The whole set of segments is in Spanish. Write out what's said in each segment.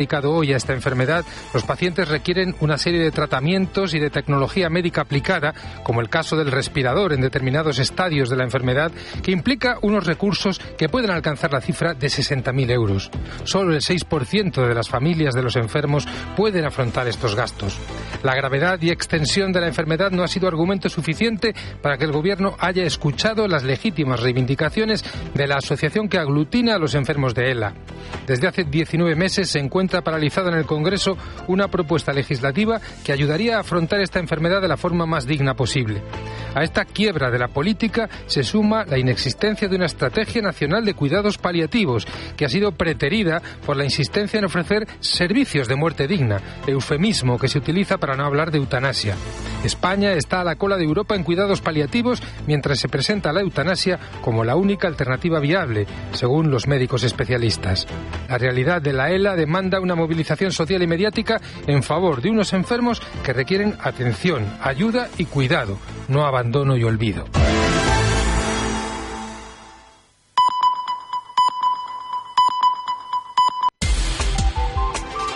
dedicado hoy a esta enfermedad, los pacientes requieren una serie de tratamientos y de tecnología médica aplicada, como el caso del respirador en determinados estadios de la enfermedad, que implica unos recursos que pueden alcanzar la cifra de 60.000 euros. Solo el 6% de las familias de los enfermos pueden afrontar estos gastos. La gravedad y extensión de la enfermedad no ha sido argumento suficiente para que el Gobierno haya escuchado las legítimas reivindicaciones de la asociación que aglutina a los enfermos de ELA. Desde hace 19 meses se encuentra paralizada en el Congreso una propuesta legislativa que ayudaría a afrontar esta enfermedad de la forma más digna posible. A esta quiebra de la política se suma la inexistencia de una estrategia nacional de cuidados paliativos, que ha sido preterida por la insistencia en ofrecer servicios de muerte digna, eufemismo que se utiliza para no hablar de eutanasia. España está a la cola de Europa en cuidados paliativos, mientras se presenta la eutanasia como la única alternativa viable, según los médicos especialistas. La realidad de la ELA demanda una movilización social y mediática en favor de unos enfermos que requieren atención, ayuda y cuidado, no abandono y olvido.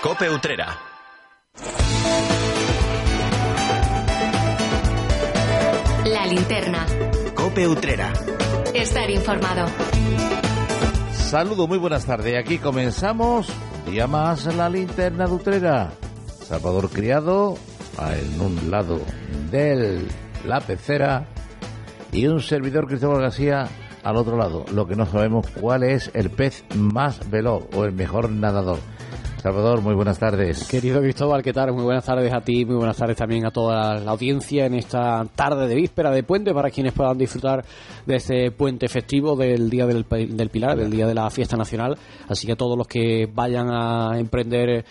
Cope Utrera. La linterna. Cope Utrera. Estar informado. Saludo, muy buenas tardes. Aquí comenzamos un día más la linterna de Utrera. Salvador Criado en un lado de la pecera y un servidor Cristóbal García al otro lado. Lo que no sabemos cuál es el pez más veloz o el mejor nadador. Salvador, muy buenas tardes. Querido Cristóbal, ¿qué tal? Muy buenas tardes a ti, muy buenas tardes también a toda la audiencia en esta tarde de víspera de puente para quienes puedan disfrutar de este puente festivo del Día del, del Pilar, del Día de la Fiesta Nacional. Así que a todos los que vayan a emprender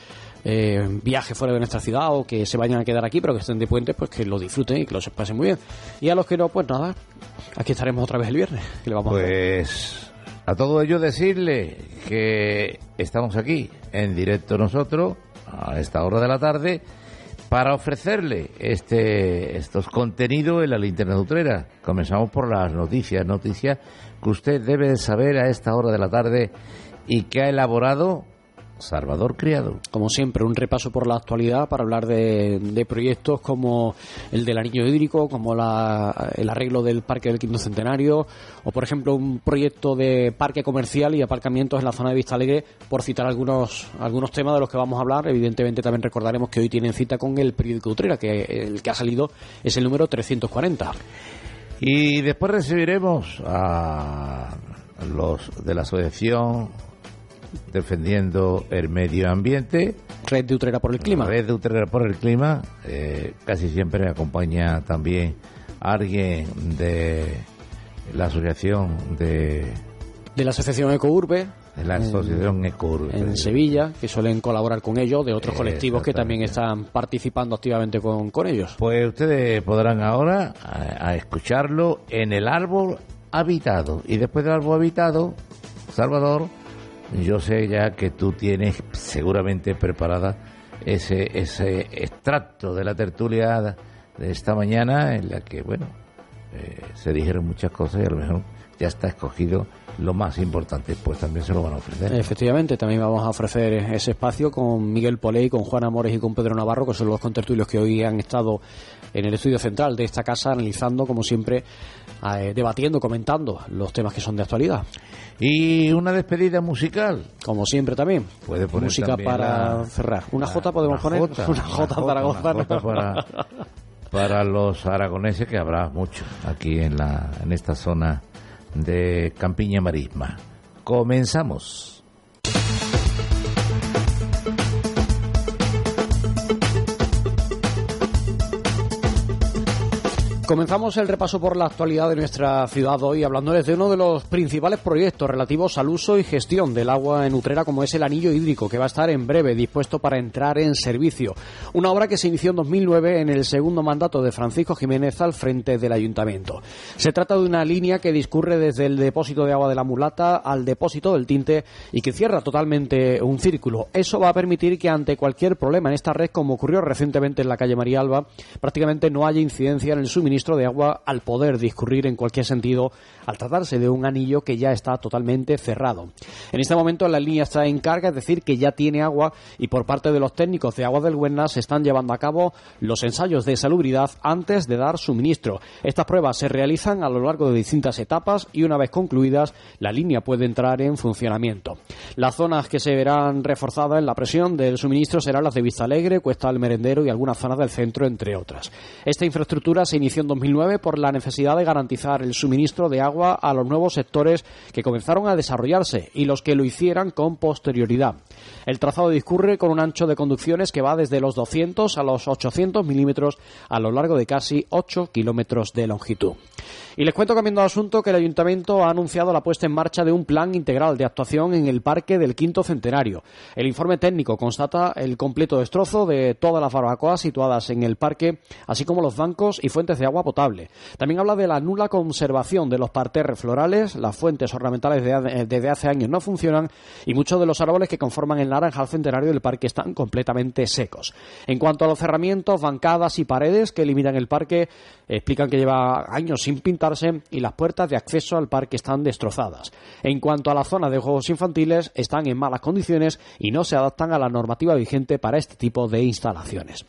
eh, viaje fuera de nuestra ciudad o que se vayan a quedar aquí pero que estén de puente, pues que lo disfruten y que lo se pasen muy bien. Y a los que no, pues nada, aquí estaremos otra vez el viernes. Que le vamos Pues a todo ello decirle que estamos aquí en directo nosotros a esta hora de la tarde para ofrecerle este estos contenidos en la linterna utrera. Comenzamos por las noticias, noticias que usted debe de saber a esta hora de la tarde y que ha elaborado Salvador Criado. Como siempre, un repaso por la actualidad para hablar de, de proyectos como el del anillo hídrico, como la, el arreglo del Parque del Quinto Centenario, o por ejemplo un proyecto de parque comercial y aparcamientos en la zona de Vista Alegre, por citar algunos, algunos temas de los que vamos a hablar. Evidentemente también recordaremos que hoy tienen cita con el periódico Utrera, que el que ha salido es el número 340. Y después recibiremos a los de la asociación defendiendo el medio ambiente. Red de Utrera por el clima. Red de Utrera por el clima. Eh, casi siempre acompaña también alguien de la asociación de... De la asociación Ecourbe. De la asociación Ecourbe. En Sevilla, que suelen colaborar con ellos, de otros colectivos que también están participando activamente con, con ellos. Pues ustedes podrán ahora a, a escucharlo en el árbol habitado. Y después del árbol habitado, Salvador, yo sé ya que tú tienes seguramente preparada ese, ese extracto de la tertulia de esta mañana en la que, bueno, eh, se dijeron muchas cosas y a lo mejor ya está escogido lo más importante, pues también se lo van a ofrecer. Efectivamente, también vamos a ofrecer ese espacio con Miguel Poley, con Juan Amores y con Pedro Navarro, que son los contertulios que hoy han estado en el estudio central de esta casa, analizando, como siempre, eh, debatiendo, comentando los temas que son de actualidad. Y una despedida musical. Como siempre también. Puede poner Música también para la- cerrar. ¿Una J podemos poner? jota, una J para gozar. una para, para los aragoneses, que habrá mucho aquí en, la, en esta zona de Campiña Marisma. Comenzamos. Comenzamos el repaso por la actualidad de nuestra ciudad hoy hablándoles de uno de los principales proyectos relativos al uso y gestión del agua en Utrera como es el anillo hídrico que va a estar en breve dispuesto para entrar en servicio. Una obra que se inició en 2009 en el segundo mandato de Francisco Jiménez al frente del ayuntamiento. Se trata de una línea que discurre desde el depósito de agua de la mulata al depósito del tinte y que cierra totalmente un círculo. Eso va a permitir que ante cualquier problema en esta red como ocurrió recientemente en la calle María Alba prácticamente no haya incidencia en el suministro suministro de agua al poder discurrir en cualquier sentido al tratarse de un anillo que ya está totalmente cerrado. En este momento la línea está en carga, es decir, que ya tiene agua y por parte de los técnicos de agua del Huerna se están llevando a cabo los ensayos de salubridad antes de dar suministro. Estas pruebas se realizan a lo largo de distintas etapas y una vez concluidas la línea puede entrar en funcionamiento. Las zonas que se verán reforzadas en la presión del suministro serán las de Vista Alegre, Cuesta del Merendero y algunas zonas del centro, entre otras. Esta infraestructura se inició en 2009 por la necesidad de garantizar el suministro de agua a los nuevos sectores que comenzaron a desarrollarse y los que lo hicieran con posterioridad. El trazado discurre con un ancho de conducciones que va desde los 200 a los 800 milímetros a lo largo de casi 8 kilómetros de longitud. Y les cuento cambiando de asunto que el Ayuntamiento ha anunciado la puesta en marcha de un plan integral de actuación en el Parque del Quinto Centenario. El informe técnico constata el completo destrozo de todas las barbacoas situadas en el parque, así como los bancos y fuentes de agua potable. También habla de la nula conservación de los parterres florales, las fuentes ornamentales desde hace años no funcionan y muchos de los árboles que conforman el naranjal centenario del parque están completamente secos. En cuanto a los cerramientos, bancadas y paredes que limitan el parque, explican que lleva años sin pintarse y las puertas de acceso al parque están destrozadas. En cuanto a la zona de juegos infantiles, están en malas condiciones y no se adaptan a la normativa vigente para este tipo de instalaciones.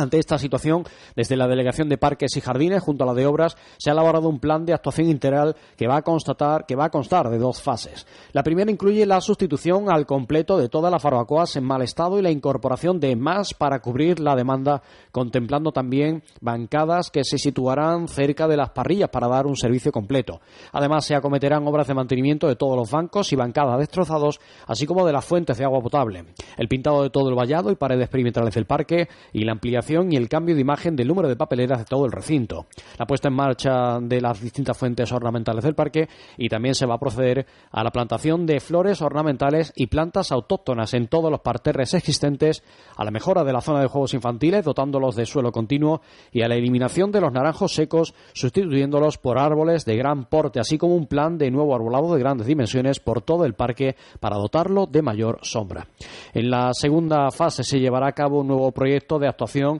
Ante esta situación, desde la Delegación de Parques y Jardines, junto a la de Obras, se ha elaborado un plan de actuación integral que va a constatar, que va a constar de dos fases. La primera incluye la sustitución al completo de todas las barbacoas en mal estado y la incorporación de más para cubrir la demanda, contemplando también bancadas que se situarán cerca de las parrillas para dar un servicio completo. Además, se acometerán obras de mantenimiento de todos los bancos y bancadas destrozados, así como de las fuentes de agua potable, el pintado de todo el vallado y paredes perimetrales del parque y la ampliación y el cambio de imagen del número de papeleras de todo el recinto, la puesta en marcha de las distintas fuentes ornamentales del parque y también se va a proceder a la plantación de flores ornamentales y plantas autóctonas en todos los parterres existentes, a la mejora de la zona de juegos infantiles dotándolos de suelo continuo y a la eliminación de los naranjos secos sustituyéndolos por árboles de gran porte, así como un plan de nuevo arbolado de grandes dimensiones por todo el parque para dotarlo de mayor sombra. En la segunda fase se llevará a cabo un nuevo proyecto de actuación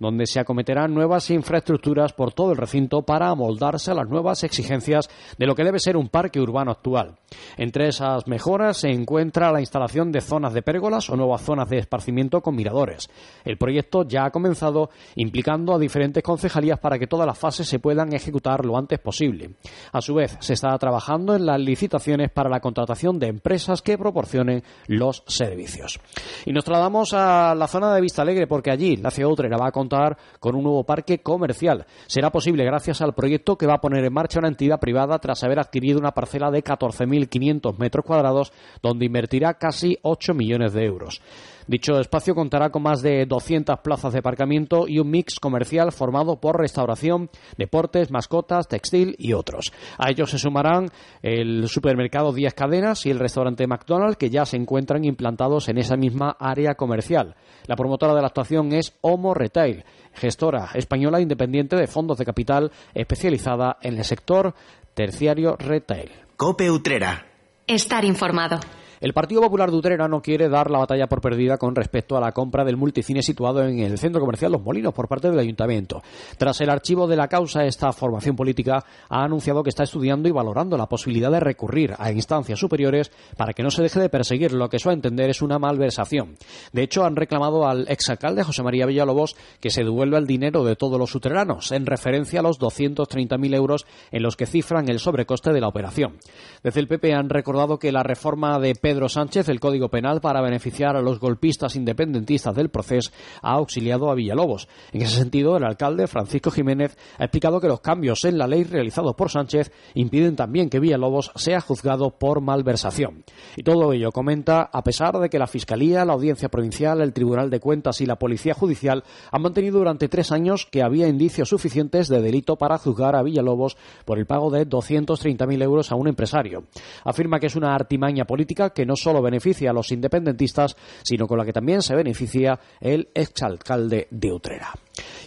donde se acometerán nuevas infraestructuras por todo el recinto para amoldarse a las nuevas exigencias de lo que debe ser un parque urbano actual. Entre esas mejoras se encuentra la instalación de zonas de pérgolas o nuevas zonas de esparcimiento con miradores. El proyecto ya ha comenzado implicando a diferentes concejalías para que todas las fases se puedan ejecutar lo antes posible. A su vez, se está trabajando en las licitaciones para la contratación de empresas que proporcionen los servicios. Y nos trasladamos a la zona de Vista Alegre porque allí la ciudad va a con un nuevo parque comercial. Será posible gracias al proyecto que va a poner en marcha una entidad privada tras haber adquirido una parcela de 14.500 metros cuadrados donde invertirá casi 8 millones de euros. Dicho espacio contará con más de 200 plazas de aparcamiento y un mix comercial formado por restauración, deportes, mascotas, textil y otros. A ellos se sumarán el supermercado Díaz Cadenas y el restaurante McDonald's que ya se encuentran implantados en esa misma área comercial. La promotora de la actuación es Homo Retail, gestora española independiente de fondos de capital especializada en el sector terciario retail. Cope Utrera. Estar informado. El Partido Popular de Utrera no quiere dar la batalla por perdida con respecto a la compra del multicine situado en el centro comercial Los Molinos por parte del Ayuntamiento. Tras el archivo de la causa, esta formación política ha anunciado que está estudiando y valorando la posibilidad de recurrir a instancias superiores para que no se deje de perseguir lo que su entender es una malversación. De hecho, han reclamado al exalcalde José María Villalobos que se devuelva el dinero de todos los utreranos, en referencia a los 230.000 euros en los que cifran el sobrecoste de la operación. Desde el PP han recordado que la reforma de Pedro Sánchez el Código Penal para beneficiar a los golpistas independentistas del proceso ha auxiliado a Villalobos. En ese sentido, el alcalde Francisco Jiménez ha explicado que los cambios en la ley realizados por Sánchez impiden también que Villalobos sea juzgado por malversación. Y todo ello comenta a pesar de que la Fiscalía, la Audiencia Provincial, el Tribunal de Cuentas y la Policía Judicial han mantenido durante tres años que había indicios suficientes de delito para juzgar a Villalobos por el pago de 230.000 euros a un empresario. Afirma que es una artimaña política que que no solo beneficia a los independentistas, sino con la que también se beneficia el exalcalde de Utrera.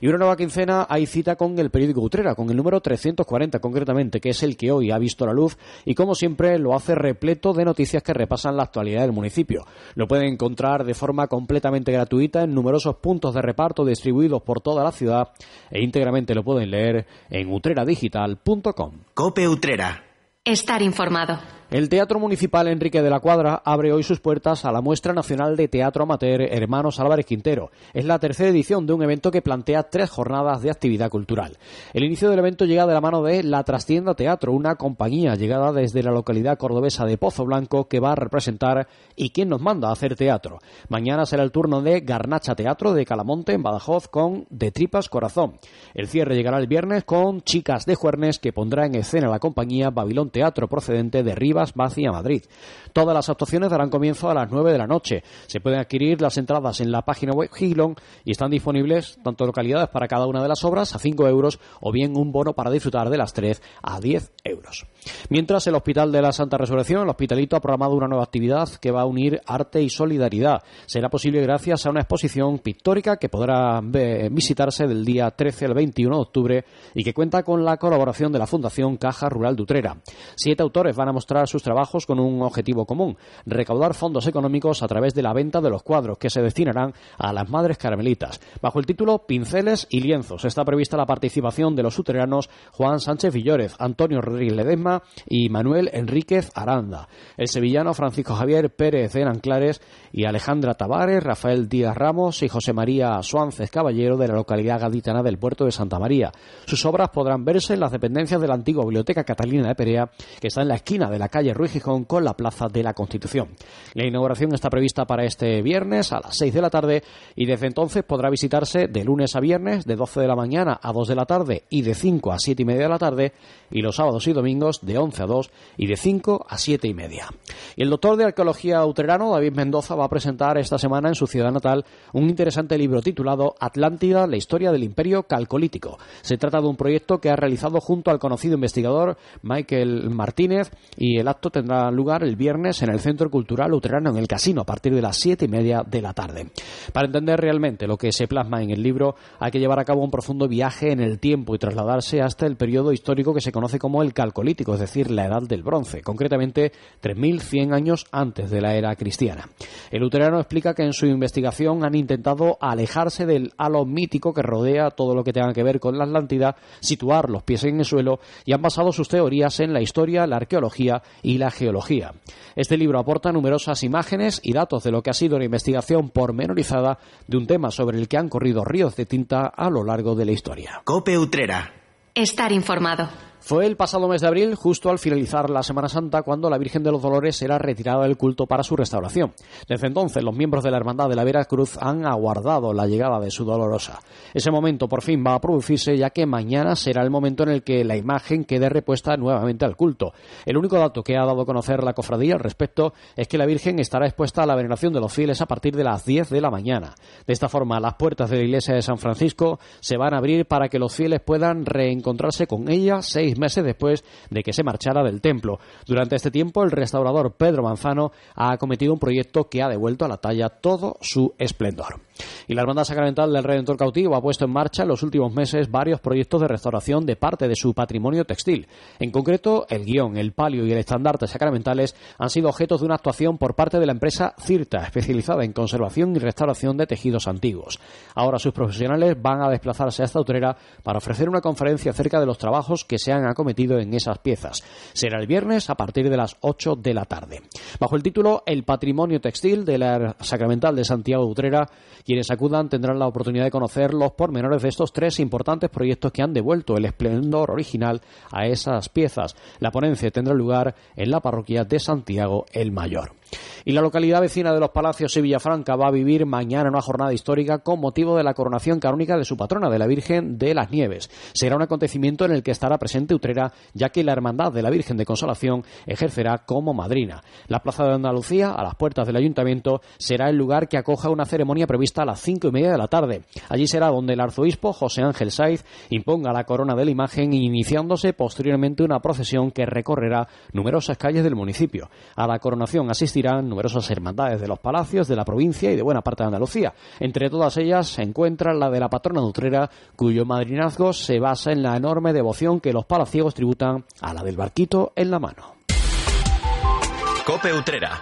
Y una nueva quincena hay cita con el periódico Utrera, con el número 340 concretamente, que es el que hoy ha visto la luz y como siempre lo hace repleto de noticias que repasan la actualidad del municipio. Lo pueden encontrar de forma completamente gratuita en numerosos puntos de reparto distribuidos por toda la ciudad e íntegramente lo pueden leer en utreradigital.com. Cope Utrera. Estar informado. El Teatro Municipal Enrique de la Cuadra abre hoy sus puertas a la Muestra Nacional de Teatro Amateur Hermanos Álvarez Quintero. Es la tercera edición de un evento que plantea tres jornadas de actividad cultural. El inicio del evento llega de la mano de La Trastienda Teatro, una compañía llegada desde la localidad cordobesa de Pozo Blanco que va a representar y quien nos manda a hacer teatro. Mañana será el turno de Garnacha Teatro de Calamonte en Badajoz con De Tripas Corazón. El cierre llegará el viernes con Chicas de Juernes que pondrá en escena la compañía Babilón Teatro procedente de Rivas Vacia Madrid. Todas las actuaciones darán comienzo a las 9 de la noche. Se pueden adquirir las entradas en la página web Gilon y están disponibles tanto localidades para cada una de las obras a 5 euros o bien un bono para disfrutar de las tres a 10 euros. Mientras el Hospital de la Santa Resurrección, el Hospitalito, ha programado una nueva actividad que va a unir arte y solidaridad. Será posible gracias a una exposición pictórica que podrá visitarse del día 13 al 21 de octubre y que cuenta con la colaboración de la Fundación Caja Rural de Utrera. Siete autores van a mostrar sus trabajos con un objetivo común, recaudar fondos económicos a través de la venta de los cuadros que se destinarán a las madres carmelitas. Bajo el título Pinceles y lienzos está prevista la participación de los uteranos Juan Sánchez Villórez, Antonio Rodríguez Ledesma y Manuel Enríquez Aranda. El sevillano Francisco Javier Pérez de Anclares y Alejandra Tavares, Rafael Díaz Ramos y José María Suánces Caballero de la localidad gaditana del puerto de Santa María. Sus obras podrán verse en las dependencias de la antigua Biblioteca Catalina de Perea, que está en la esquina de la calle Ruiz Gijón con la Plaza de la Constitución. La inauguración está prevista para este viernes a las 6 de la tarde y desde entonces podrá visitarse de lunes a viernes de 12 de la mañana a 2 de la tarde y de 5 a 7 y media de la tarde y los sábados y domingos de 11 a 2 y de 5 a 7 y media. Y el doctor de arqueología utrerano, David Mendoza, va a presentar esta semana en su ciudad natal un interesante libro titulado Atlántida, la historia del imperio calcolítico. Se trata de un proyecto que ha realizado junto al conocido investigador Michael Martínez y el acto tendrá lugar el viernes en el Centro Cultural Utrerano en el Casino a partir de las 7 y media de la tarde. Para entender realmente lo que se plasma en el libro hay que llevar a cabo un profundo viaje en el tiempo y trasladarse hasta el periodo histórico que se conoce como el calcolítico, es decir, la edad del bronce, concretamente 3.100 años antes de la era cristiana. El luterano explica que en su investigación han intentado alejarse del halo mítico que rodea todo lo que tenga que ver con la Atlántida, situar los pies en el suelo y han basado sus teorías en la historia, la arqueología y la geología. Este libro aporta numerosas imágenes y datos de lo que ha sido una investigación pormenorizada de un tema sobre el que han corrido ríos de tinta a lo largo de la historia. Cope Utrera. Estar informado. Fue el pasado mes de abril, justo al finalizar la Semana Santa, cuando la Virgen de los Dolores era retirada del culto para su restauración. Desde entonces, los miembros de la Hermandad de la Vera Cruz han aguardado la llegada de su dolorosa. Ese momento por fin va a producirse, ya que mañana será el momento en el que la imagen quede repuesta nuevamente al culto. El único dato que ha dado a conocer la cofradía al respecto es que la Virgen estará expuesta a la veneración de los fieles a partir de las 10 de la mañana. De esta forma, las puertas de la iglesia de San Francisco se van a abrir para que los fieles puedan reencontrarse con ella seis meses después de que se marchara del templo. Durante este tiempo, el restaurador Pedro Manzano ha acometido un proyecto que ha devuelto a la talla todo su esplendor. Y la Hermandad Sacramental del Redentor Cautivo ha puesto en marcha en los últimos meses varios proyectos de restauración de parte de su patrimonio textil. En concreto, el guion, el palio y el estandarte sacramentales han sido objetos de una actuación por parte de la empresa CIRTA, especializada en conservación y restauración de tejidos antiguos. Ahora sus profesionales van a desplazarse a esta autorera para ofrecer una conferencia acerca de los trabajos que se han acometido en esas piezas. Será el viernes a partir de las 8 de la tarde. Bajo el título El patrimonio textil de la Sacramental de Santiago de Utrera, quienes acudan tendrán la oportunidad de conocer los pormenores de estos tres importantes proyectos que han devuelto el esplendor original a esas piezas. La ponencia tendrá lugar en la parroquia de Santiago el Mayor. Y la localidad vecina de Los Palacios y Villafranca va a vivir mañana una jornada histórica con motivo de la coronación canónica de su patrona, de la Virgen de las Nieves. Será un acontecimiento en el que estará presente Utrera, ya que la Hermandad de la Virgen de Consolación ejercerá como madrina. La Plaza de Andalucía, a las puertas del Ayuntamiento, será el lugar que acoja una ceremonia prevista a las cinco y media de la tarde. Allí será donde el arzobispo José Ángel Saiz imponga la corona de la imagen, iniciándose posteriormente una procesión que recorrerá numerosas calles del municipio. A la coronación asistirá inspiran numerosas hermandades de los palacios, de la provincia y de buena parte de Andalucía. Entre todas ellas se encuentra la de la patrona de Utrera, cuyo madrinazgo se basa en la enorme devoción que los palaciegos tributan a la del barquito en la mano. Cope Utrera.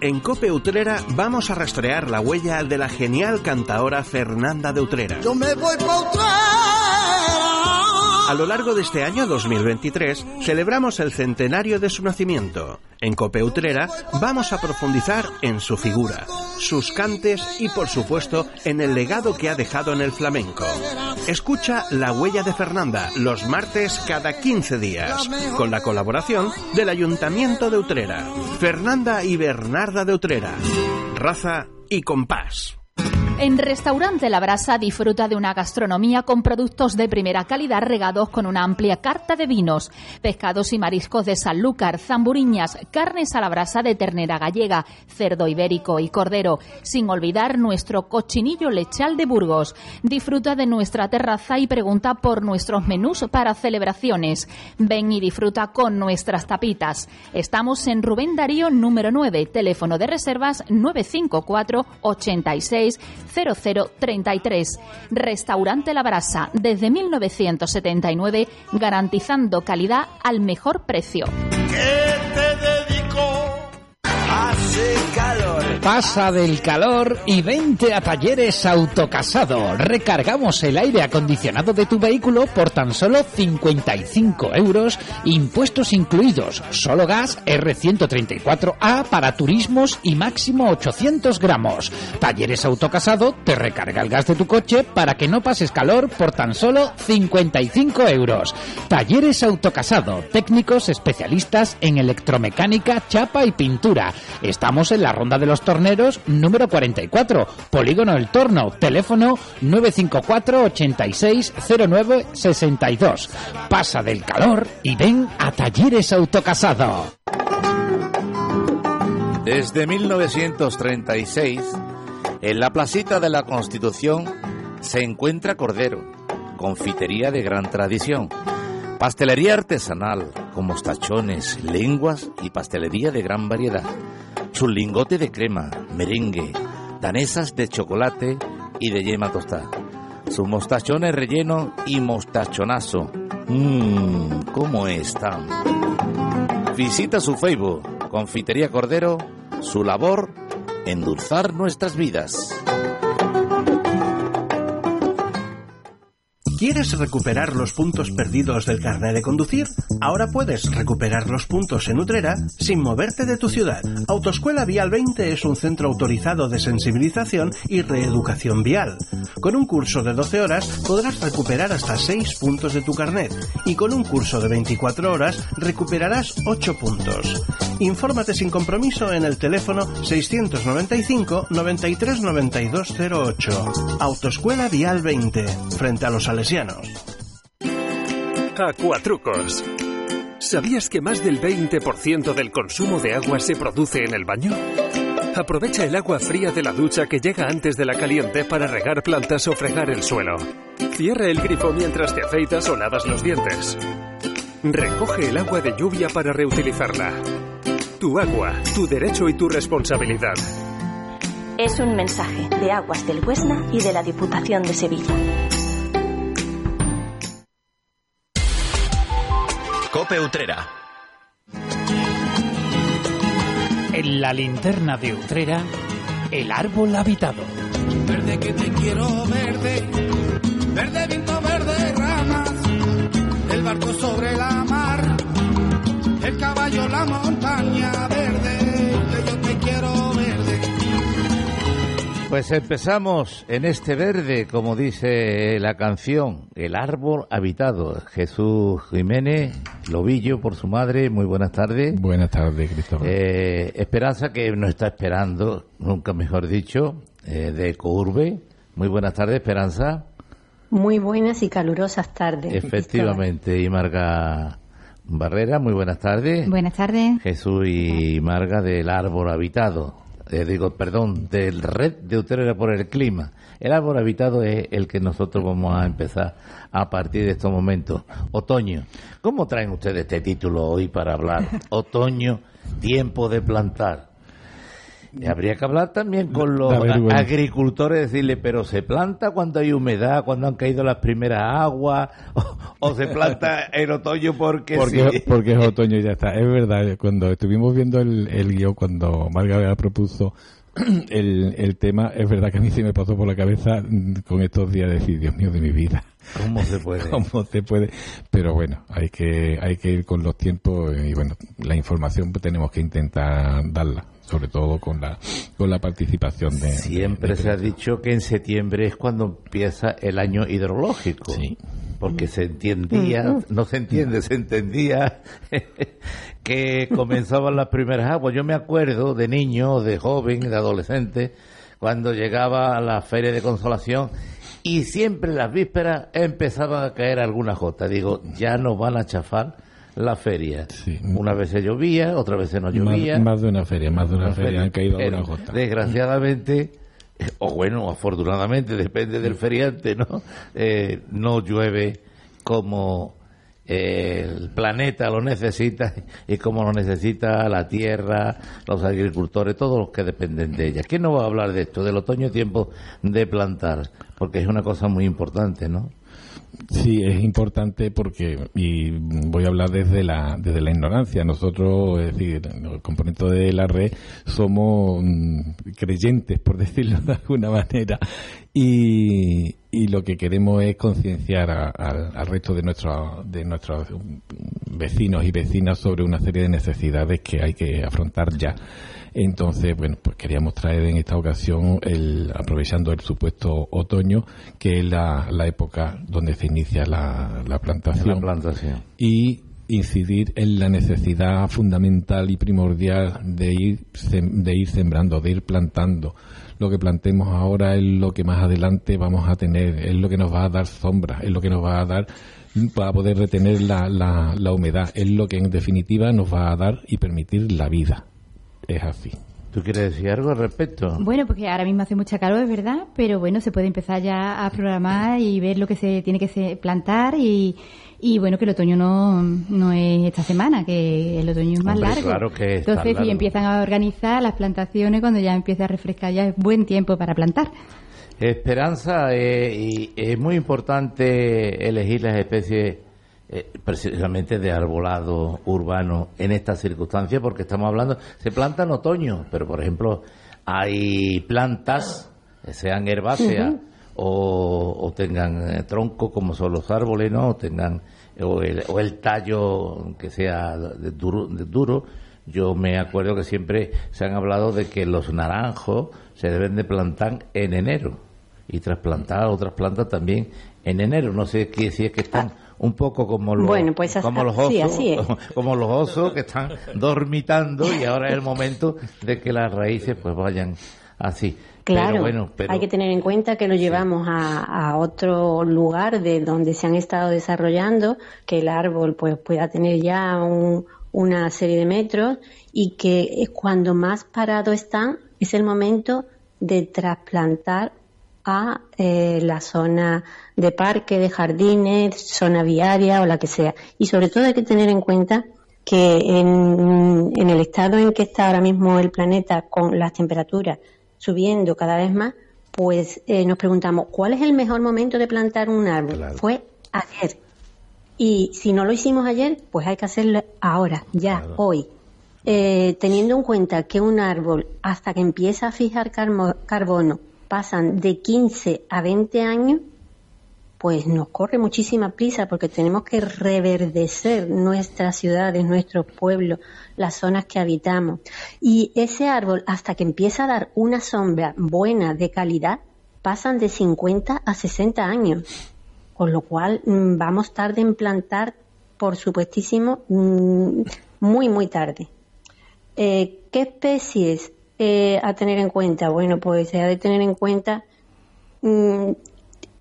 En Cope Utrera vamos a rastrear la huella de la genial cantaora Fernanda de Utrera. Yo me voy pa' Utrera. A lo largo de este año 2023 celebramos el centenario de su nacimiento. En Cope Utrera vamos a profundizar en su figura, sus cantes y por supuesto en el legado que ha dejado en el flamenco. Escucha La huella de Fernanda los martes cada 15 días con la colaboración del Ayuntamiento de Utrera. Fernanda y Bernarda de Utrera. Raza y compás. En Restaurante La Brasa disfruta de una gastronomía con productos de primera calidad regados con una amplia carta de vinos, pescados y mariscos de Sanlúcar, zamburiñas, carnes a la brasa de ternera gallega, cerdo ibérico y cordero, sin olvidar nuestro cochinillo lechal de Burgos. Disfruta de nuestra terraza y pregunta por nuestros menús para celebraciones. Ven y disfruta con nuestras tapitas. Estamos en Rubén Darío número 9, teléfono de reservas 954 86 0033. Restaurante La Brasa, desde 1979, garantizando calidad al mejor precio. Hace calor. Pasa del calor y vente a Talleres Autocasado. Recargamos el aire acondicionado de tu vehículo por tan solo 55 euros, impuestos incluidos, solo gas R134A para turismos y máximo 800 gramos. Talleres Autocasado te recarga el gas de tu coche para que no pases calor por tan solo 55 euros. Talleres Autocasado, técnicos especialistas en electromecánica, chapa y pintura. Estamos en la Ronda de los Torneros número 44, Polígono El Torno, teléfono 954 86 09 62. Pasa del calor y ven a Talleres Autocasado. Desde 1936, en la placita de la Constitución se encuentra Cordero, confitería de gran tradición, pastelería artesanal con mostachones, lenguas y pastelería de gran variedad, su lingote de crema, merengue, danesas de chocolate y de yema tostada, sus mostachones relleno y mostachonazo. Mmm, ¿cómo están? Visita su Facebook, Confitería Cordero, su labor, endulzar nuestras vidas. ¿Quieres recuperar los puntos perdidos del carnet de conducir? Ahora puedes recuperar los puntos en Utrera sin moverte de tu ciudad. Autoescuela Vial 20 es un centro autorizado de sensibilización y reeducación vial. Con un curso de 12 horas podrás recuperar hasta 6 puntos de tu carnet y con un curso de 24 horas recuperarás 8 puntos. Infórmate sin compromiso en el teléfono 695 93 92 08. Autoescuela Vial 20, frente a los Acuatrucos. ¿Sabías que más del 20% del consumo de agua se produce en el baño? Aprovecha el agua fría de la ducha que llega antes de la caliente para regar plantas o fregar el suelo. Cierra el grifo mientras te afeitas o lavas los dientes. Recoge el agua de lluvia para reutilizarla. Tu agua, tu derecho y tu responsabilidad. Es un mensaje de Aguas del Huesna y de la Diputación de Sevilla. Cope Utrera. En la linterna de Utrera, el árbol habitado. Verde que te quiero verde. Verde viento, verde ramas. El barco sobre la mar. El caballo, la montaña Pues empezamos en este verde, como dice la canción, el árbol habitado. Jesús Jiménez, Lobillo por su madre, muy buenas tardes. Buenas tardes, Cristóbal. Eh, Esperanza, que nos está esperando, nunca mejor dicho, eh, de Ecourbe. Muy buenas tardes, Esperanza. Muy buenas y calurosas tardes. Efectivamente, y Marga Barrera, muy buenas tardes. Buenas tardes. Jesús y Marga del árbol habitado. Eh, digo, perdón, del red de Utrera por el clima. El árbol habitado es el que nosotros vamos a empezar a partir de estos momentos. Otoño. ¿Cómo traen ustedes este título hoy para hablar? Otoño tiempo de plantar. Y habría que hablar también con los agricultores, decirle, pero se planta cuando hay humedad, cuando han caído las primeras aguas, o, se planta en otoño porque porque, porque es otoño y ya está. Es verdad, cuando estuvimos viendo el, el guion, cuando Margarita propuso el, el tema, es verdad que a mí sí me pasó por la cabeza con estos días de decir, Dios mío de mi vida. ¿Cómo se puede? ¿Cómo se puede? Pero bueno, hay que, hay que ir con los tiempos y bueno, la información tenemos que intentar darla sobre todo con la con la participación de siempre se ha dicho que en septiembre es cuando empieza el año hidrológico sí porque se entendía, no se entiende, se entendía que comenzaban las primeras aguas. Yo me acuerdo de niño, de joven, de adolescente, cuando llegaba a la feria de consolación y siempre en las vísperas empezaban a caer algunas gotas. Digo, ya no van a chafar la feria. Una vez se llovía, otra vez no llovía. Más, de una feria, más de una, feria, han caído algunas gotas. Desgraciadamente o bueno, afortunadamente, depende del feriante, ¿no? Eh, no llueve como eh, el planeta lo necesita y como lo necesita la tierra, los agricultores, todos los que dependen de ella. ¿Quién no va a hablar de esto, del otoño tiempo de plantar? Porque es una cosa muy importante, ¿no? Sí, es importante porque, y voy a hablar desde la, desde la ignorancia, nosotros, es decir, los componentes de la red somos mm, creyentes, por decirlo de alguna manera, y, y lo que queremos es concienciar al resto de, nuestro, de nuestros vecinos y vecinas sobre una serie de necesidades que hay que afrontar ya. Entonces, bueno, pues queríamos traer en esta ocasión, el, aprovechando el supuesto otoño, que es la, época donde se inicia la, plantación, Y incidir en la necesidad fundamental y primordial de ir, de ir sembrando, de ir plantando. Lo que plantemos ahora es lo que más adelante vamos a tener, es lo que nos va a dar sombra, es lo que nos va a dar para poder retener la, la, la humedad, es lo que en definitiva nos va a dar y permitir la vida es así. ¿Tú quieres decir algo al respecto? Bueno, porque ahora mismo hace mucha calor, es verdad, pero bueno, se puede empezar ya a programar y ver lo que se tiene que plantar y, y bueno, que el otoño no, no es esta semana, que el otoño es más largo. Claro que Entonces, si empiezan a organizar las plantaciones, cuando ya empieza a refrescar, ya es buen tiempo para plantar. Esperanza, eh, y es muy importante elegir las especies eh, precisamente de arbolado urbano en estas circunstancias, porque estamos hablando, se planta en otoño, pero por ejemplo, hay plantas, sean herbáceas o, tengan eh, tronco como son los árboles, ¿no? O tengan, o el, tallo que sea de duro, de duro. Yo me acuerdo que siempre se han hablado de que los naranjos se deben de plantar en enero y trasplantar otras plantas también en enero. No sé qué si es que están un poco como los, pues como los osos, como los osos que están dormitando y ahora es el momento de que las raíces pues vayan así. Claro, bueno, hay que tener en cuenta que lo llevamos a, otro lugar de donde se han estado desarrollando, que el árbol pues pueda tener ya una serie de metros y que cuando más parado están es el momento de trasplantar a eh, la zona de parque, de jardines, zona viaria o la que sea. Y sobre todo hay que tener en cuenta que en, el estado en que está ahora mismo el planeta con las temperaturas subiendo cada vez más, pues eh, nos preguntamos, ¿cuál es el mejor momento de plantar un árbol? Fue ayer. Y si no lo hicimos ayer, pues hay que hacerlo ahora, ya, hoy. Eh, teniendo en cuenta que un árbol, hasta que empieza a fijar carbono, pasan de 15 a 20 años, pues nos corre muchísima prisa porque tenemos que reverdecer nuestras ciudades, nuestros pueblos, las zonas que habitamos. Y ese árbol, hasta que empieza a dar una sombra buena, de calidad, pasan de 50 a 60 años. Con lo cual mm, vamos tarde en plantar, por supuestísimo, mm, muy, muy tarde. Eh, ¿Qué especies eh, a tener en cuenta? Bueno, pues se ha de tener en cuenta mm,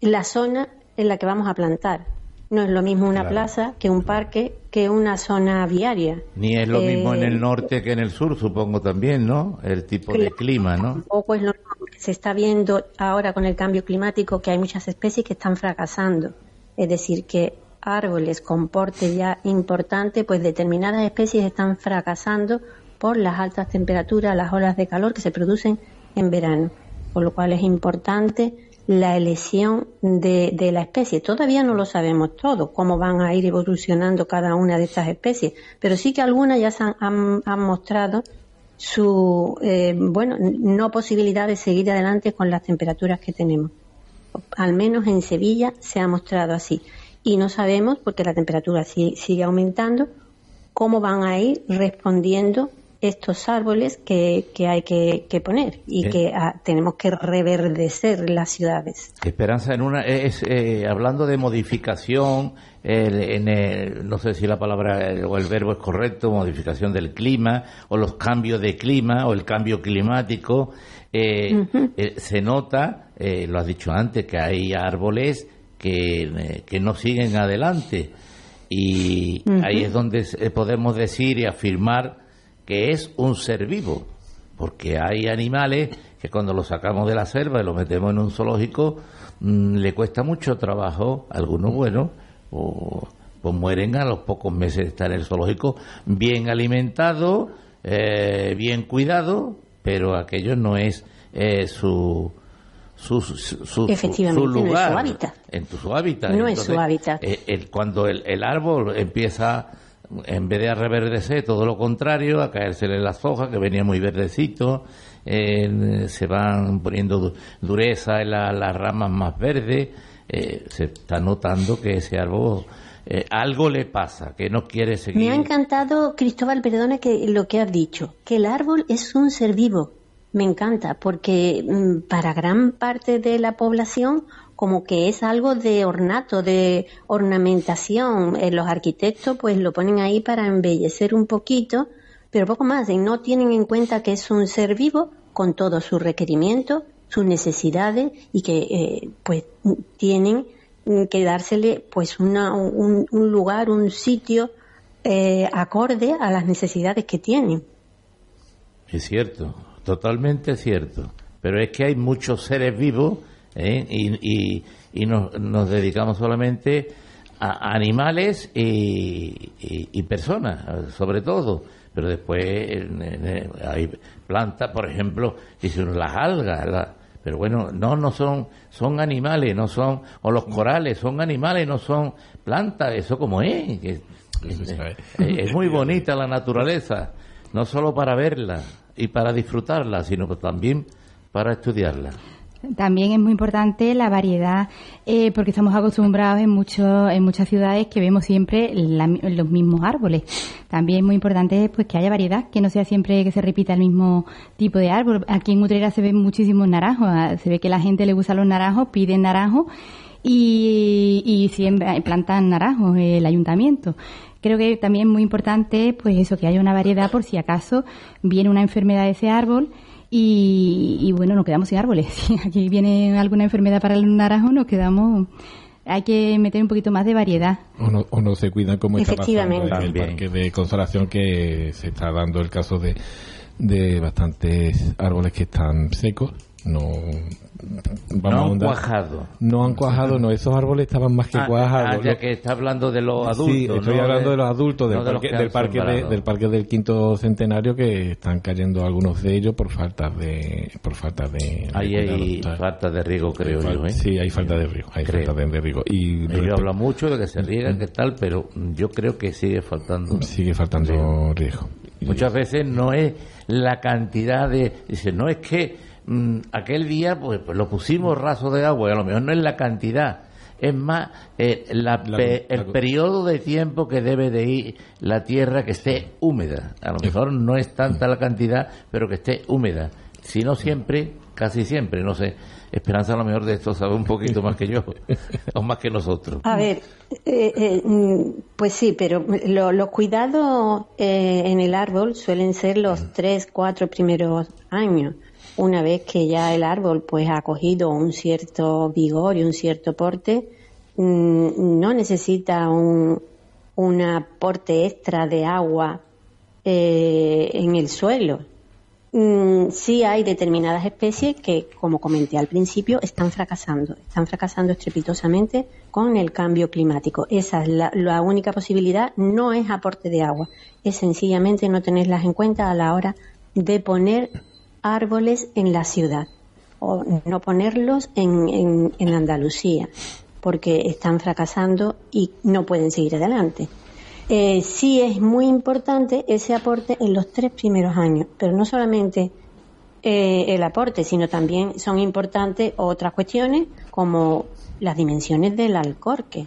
la zona en la que vamos a plantar. No es lo mismo una plaza que un parque que una zona viaria. Ni es lo mismo en el eh, norte que en el sur, supongo también, ¿no? El tipo de clima, ¿no? Tampoco es lo Se está viendo ahora con el cambio climático que hay muchas especies que están fracasando. Es decir, que árboles con porte ya importante, pues determinadas especies están fracasando por las altas temperaturas, las olas de calor que se producen en verano, por lo cual es importante la elección de, de, la especie. Todavía no lo sabemos todo, cómo van a ir evolucionando cada una de estas especies, pero sí que algunas ya se han, han, mostrado su, eh, bueno, no posibilidad de seguir adelante con las temperaturas que tenemos. Al menos en Sevilla se ha mostrado así. Y no sabemos, porque la temperatura sigue, sigue aumentando, cómo van a ir respondiendo estos árboles que, que hay que, poner y que ah, tenemos que reverdecer las ciudades. Esperanza, en una, es, eh, hablando de modificación, en no sé si la palabra o el verbo es correcto, modificación del clima o los cambios de clima o el cambio climático, eh, eh, se nota, lo has dicho antes, que hay árboles que, que no siguen adelante. Y ahí es donde podemos decir y afirmar que es un ser vivo, porque hay animales que cuando los sacamos de la selva y los metemos en un zoológico mm, le cuesta mucho trabajo, algunos buenos, o pues mueren a los pocos meses de estar en el zoológico, bien alimentados, eh, bien cuidados, pero aquello no es eh, su, su, su, Efectivamente, lugar. No es su hábitat. En su hábitat. No es su hábitat. Eh, cuando el, el, árbol empieza en vez de a reverdecer, todo lo contrario, a caérsele las hojas, que venía muy verdecito, se van poniendo dureza en las ramas más verdes, eh, se está notando que ese árbol eh, algo le pasa, que no quiere seguir. Me ha encantado, Cristóbal, perdona que lo que has dicho, que el árbol es un ser vivo. Me encanta, porque mm, para gran parte de la población como que es algo de ornato, de ornamentación. Eh, los arquitectos pues lo ponen ahí para embellecer un poquito, pero poco más, y no tienen en cuenta que es un ser vivo con todos sus requerimientos, sus necesidades y que eh, pues tienen que dársele pues una, un, lugar, un sitio eh, acorde a las necesidades que tienen. Es cierto, totalmente cierto. Pero es que hay muchos seres vivos ¿eh? y, y, nos, dedicamos solamente a animales y, personas, sobre todo. Pero después hay plantas, por ejemplo, dicen las algas, pero bueno, no, no son, son animales, no son, o los corales, son animales, no son plantas, eso como es. es muy bonita la naturaleza, no solo para verla y para disfrutarla, sino también para estudiarla. También es muy importante la variedad, eh, porque estamos acostumbrados en, muchos en muchas ciudades que vemos siempre los mismos árboles. También es muy importante pues que haya variedad, que no sea siempre que se repita el mismo tipo de árbol. Aquí en Utrera se ven muchísimos naranjos, ah, se ve que la gente le gusta los naranjos, piden naranjos y, y siempre plantan naranjos el ayuntamiento. Creo que también es muy importante pues eso, que haya una variedad por si acaso viene una enfermedad de ese árbol y, bueno, nos quedamos sin árboles. Si aquí viene alguna enfermedad para el naranjo, nos quedamos hay que meter un poquito más de variedad. O no, o no se cuidan como está pasando en el parque de consolación que se está dando el caso de, de bastantes árboles que están secos. No no han cuajado. No han cuajado, no, esos árboles estaban más que ah, cuajados. Ah, ya que está hablando de los adultos. Sí, estoy hablando de, los adultos, del, parque, del, parque del parque del quinto centenario que están cayendo algunos de ellos por falta de por falta de Ahí hay falta de riego, creo yo. ¿eh? Sí, hay falta de riego, hay falta de, riego. Y Ellos hablan mucho de que se riega, que tal, pero yo creo que sigue faltando. Sigue faltando riego. Muchas veces no es la cantidad de... Dice, no es que Mm, aquel día pues, pues, lo pusimos raso de agua, y a lo mejor no es la cantidad, es más eh, el periodo de tiempo que debe de ir la tierra que esté húmeda. A lo mejor no es tanta la cantidad, pero que esté húmeda. Si no siempre, casi siempre, no sé. Esperanza a lo mejor de esto sabe un poquito más que yo, o más que nosotros. A ver, eh, eh, mm, pues sí, pero los cuidados en el árbol suelen ser los mm. tres, cuatro primeros años una vez que ya el árbol pues ha cogido un cierto vigor y un cierto porte, mm, no necesita un, aporte extra de agua eh, en el suelo. mm, sí hay determinadas especies que, como comenté al principio, están fracasando, están fracasando estrepitosamente con el cambio climático. Esa es la única posibilidad, no es aporte de agua, es sencillamente no tenerlas en cuenta a la hora de poner árboles en la ciudad o no ponerlos en, en, en Andalucía porque están fracasando y no pueden seguir adelante. Eh, sí es muy importante ese aporte en los tres primeros años, pero no solamente eh, el aporte, sino también son importantes otras cuestiones como las dimensiones del alcorque.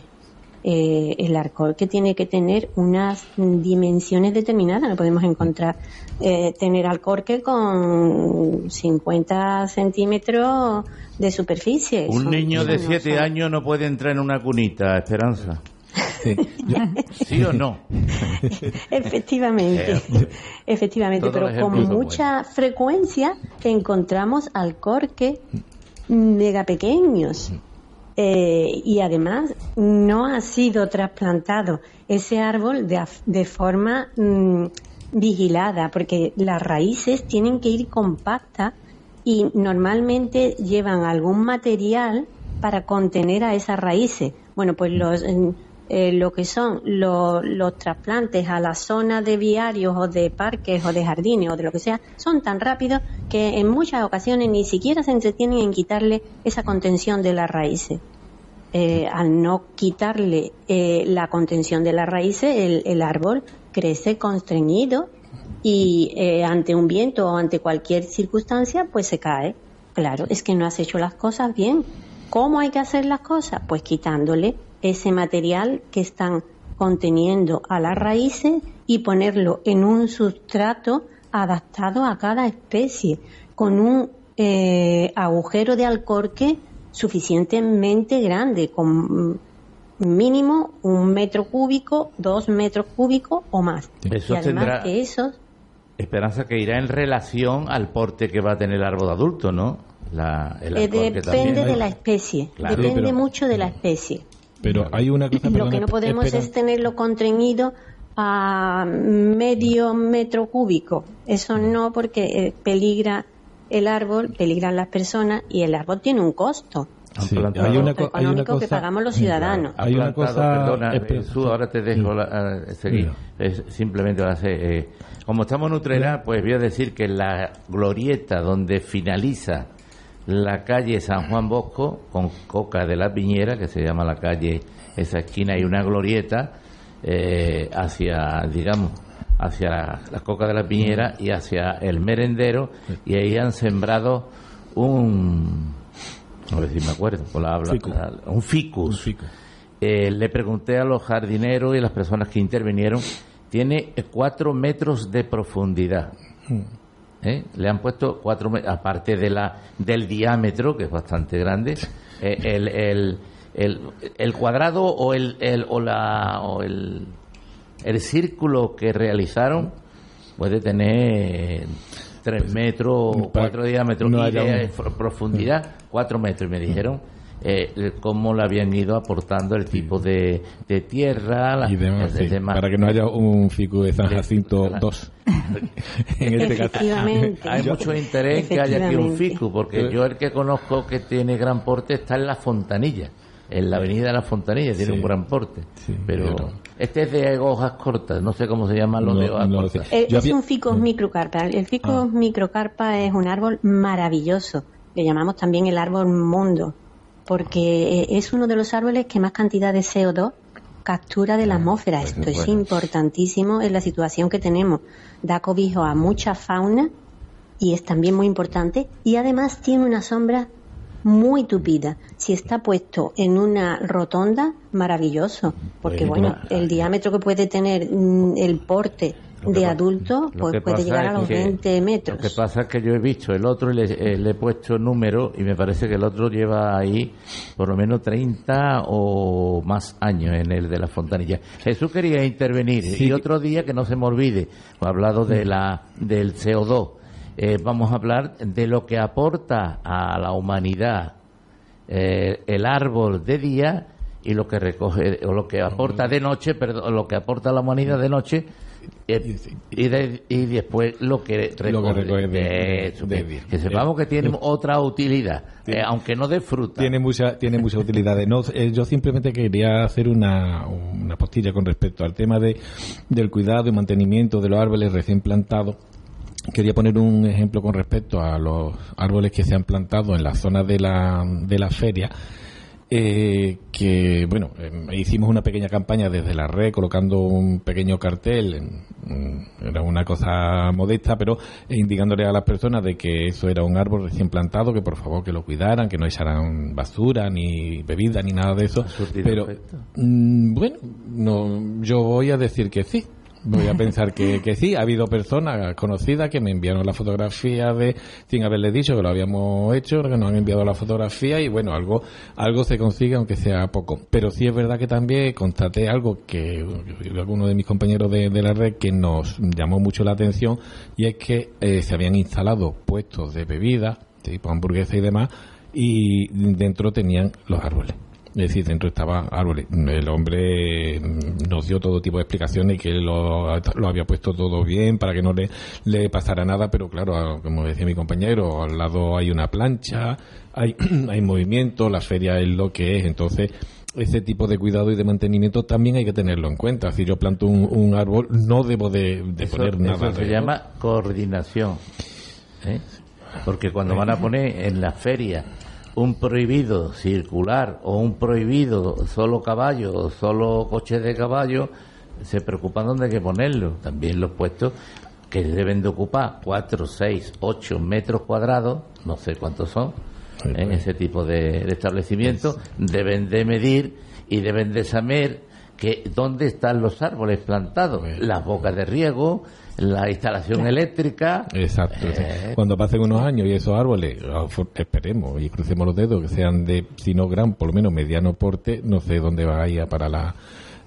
Eh, el alcorque tiene que tener unas dimensiones determinadas, no podemos encontrar eh, tener alcorque con 50 centímetros de superficie. Un Son- niño de no, 7 son- años no puede entrar en una cunita, Esperanza. Sí, o no? Efectivamente, Eh, efectivamente, todos pero con mucha frecuencia encontramos alcorque mega pequeños. Eh, y además no ha sido trasplantado ese árbol de, de forma mm, vigilada, porque las raíces tienen que ir compactas y normalmente llevan algún material para contener a esas raíces. Bueno, pues los, mm, eh, lo que son lo- los trasplantes a la zona de viarios o de parques o de jardines o de lo que sea son tan rápidos que en muchas ocasiones ni siquiera se entretienen en quitarle esa contención de las raíces. Eh, al no quitarle eh, la contención de las raíces, el, el árbol crece constreñido y eh, ante un viento o ante cualquier circunstancia, pues se cae. Claro, es que no has hecho las cosas bien. ¿Cómo hay que hacer las cosas? Pues quitándole ese material que están conteniendo a las raíces y ponerlo en un sustrato adaptado a cada especie, con un eh, agujero de alcorque suficientemente grande, con mínimo un metro cúbico, dos metros cúbicos o más. Eso y además tendrá- que esos Esperanza que irá en relación al porte que va a tener el árbol adulto, ¿no? La, el eh, depende también. de la especie, Claro. depende Sí, pero- mucho de la especie. Pero hay una cosa... Lo perdona, que no podemos espera. es tenerlo contreñido a medio metro cúbico. Eso no, porque eh, peligra el árbol, peligran las personas y el árbol tiene un costo. Sí, hay una, co- hay una económico que cosa... pagamos los ciudadanos. Hay una cosa... Perdona, espera. eh, Su, ahora te dejo la- eh, seguir. Es simplemente va a ser, eh, como estamos en Utrera, pues voy a decir que la glorieta donde finaliza la calle San Juan Bosco, con Coca de la Piñera, que se llama la calle, esa esquina, hay una glorieta eh, hacia, digamos, hacia la, la Coca de la Piñera y hacia el merendero, y ahí han sembrado un, a ver si me acuerdo, con la habla, Ficus. un ficus. Eh, le pregunté a los jardineros y a las personas que intervinieron, tiene cuatro metros de profundidad. ¿Eh? Le han puesto cuatro metros, aparte de la, del diámetro, que es bastante grande, eh, el, el, el, el cuadrado o el, el, o la, o el, el círculo que realizaron puede tener tres metros, para- cuatro diámetros no y de un- profundidad, cuatro metros. Y me dijeron eh, cómo le habían ido aportando el tipo de, de tierra, la- y demás, sí, para que no haya un fico de San Jacinto 2 en este caso. Hay mucho interés en que haya aquí un ficu, porque yo el que conozco que tiene gran porte está en la Fontanilla, en la avenida de la Fontanilla, tiene Sí. un gran porte. pero este es de hojas cortas, no sé cómo se llaman los No, de hojas no cortas. Eh, es había- un ficus microcarpa. El ficus Ah. microcarpa es un árbol maravilloso. Le llamamos también el árbol mundo, porque eh, es uno de los árboles que más cantidad de CO2 captura de la atmósfera. pues, Esto es importantísimo en la situación que tenemos. Da cobijo a mucha fauna y es también muy importante. Y además tiene una sombra muy tupida. Si está puesto en una rotonda, maravilloso. Porque, bueno, no, el diámetro que puede tener mm, el porte Lo de adulto, lo pues puede llegar a los que- 20 Lo metros. que pasa es que yo he visto el otro y le, eh, le he puesto número y me parece que el otro lleva ahí por lo menos 30 o más años en el de la fontanilla. Jesús quería intervenir y otro día que no se me olvide, he hablado de la del CO2. Eh, vamos a hablar de lo que aporta a la humanidad eh, el árbol de día y lo que recoge o lo que aporta de noche, perdón, lo que aporta la humanidad de noche eh, y, de- y después lo que recoge, Lo que recoge de- de eso, de- que- sepamos que tiene otra utilidad, eh, aunque no de fruta. Tiene mucha, tiene mucha utilidad. No, eh, yo simplemente quería hacer una, una postilla con respecto al tema de, del cuidado y mantenimiento de los árboles recién plantados. Quería poner un ejemplo con respecto a los árboles que se han plantado en la zona de la, de la feria. eh, que bueno eh, hicimos una pequeña campaña desde la red colocando un pequeño cartel en- era una cosa modesta pero eh, indicándole a las personas de que eso era un árbol recién plantado que por favor que lo cuidaran que no echaran basura ni bebida ni nada de eso. Pero mm, bueno no yo voy a decir que sí Voy a pensar que, que sí. Ha habido personas conocidas que me enviaron la fotografía de, sin haberles dicho que lo habíamos hecho, que nos han enviado la fotografía y bueno, algo, algo se consigue aunque sea poco. Pero sí es verdad que también constaté algo que alguno de mis compañeros de, de la red que nos llamó mucho la atención y es que eh, se habían instalado puestos de bebidas, tipo hamburguesa y demás, y dentro tenían los árboles. Es decir, dentro estaba árboles. El hombre mm, nos dio todo tipo de explicaciones y que lo, lo había puesto todo bien para que no le, le pasara nada, pero claro, a- como decía mi compañero, al lado hay una plancha, hay, hay movimiento, la feria es lo que es, entonces ese tipo de cuidado y de mantenimiento también hay que tenerlo en cuenta. Si yo planto un, un árbol, no debo de, de Eso- poner nada. eso se llama coordinación. ¿eh? Porque cuando van a poner en la feria un prohibido circular o un prohibido solo caballo o solo coche de caballo, se preocupan dónde hay que ponerlo. También los puestos que deben de ocupar 4, 6, 8 metros cuadrados, no sé cuántos son, en ese tipo de, de establecimientos, deben de medir y deben de saber que dónde están los árboles plantados, las bocas de riego, la instalación eléctrica. Exacto. Eh, Cuando pasen unos años y esos árboles, esperemos y crucemos los dedos, que sean de, si no gran, por lo menos mediano porte, no sé dónde va a ir para la,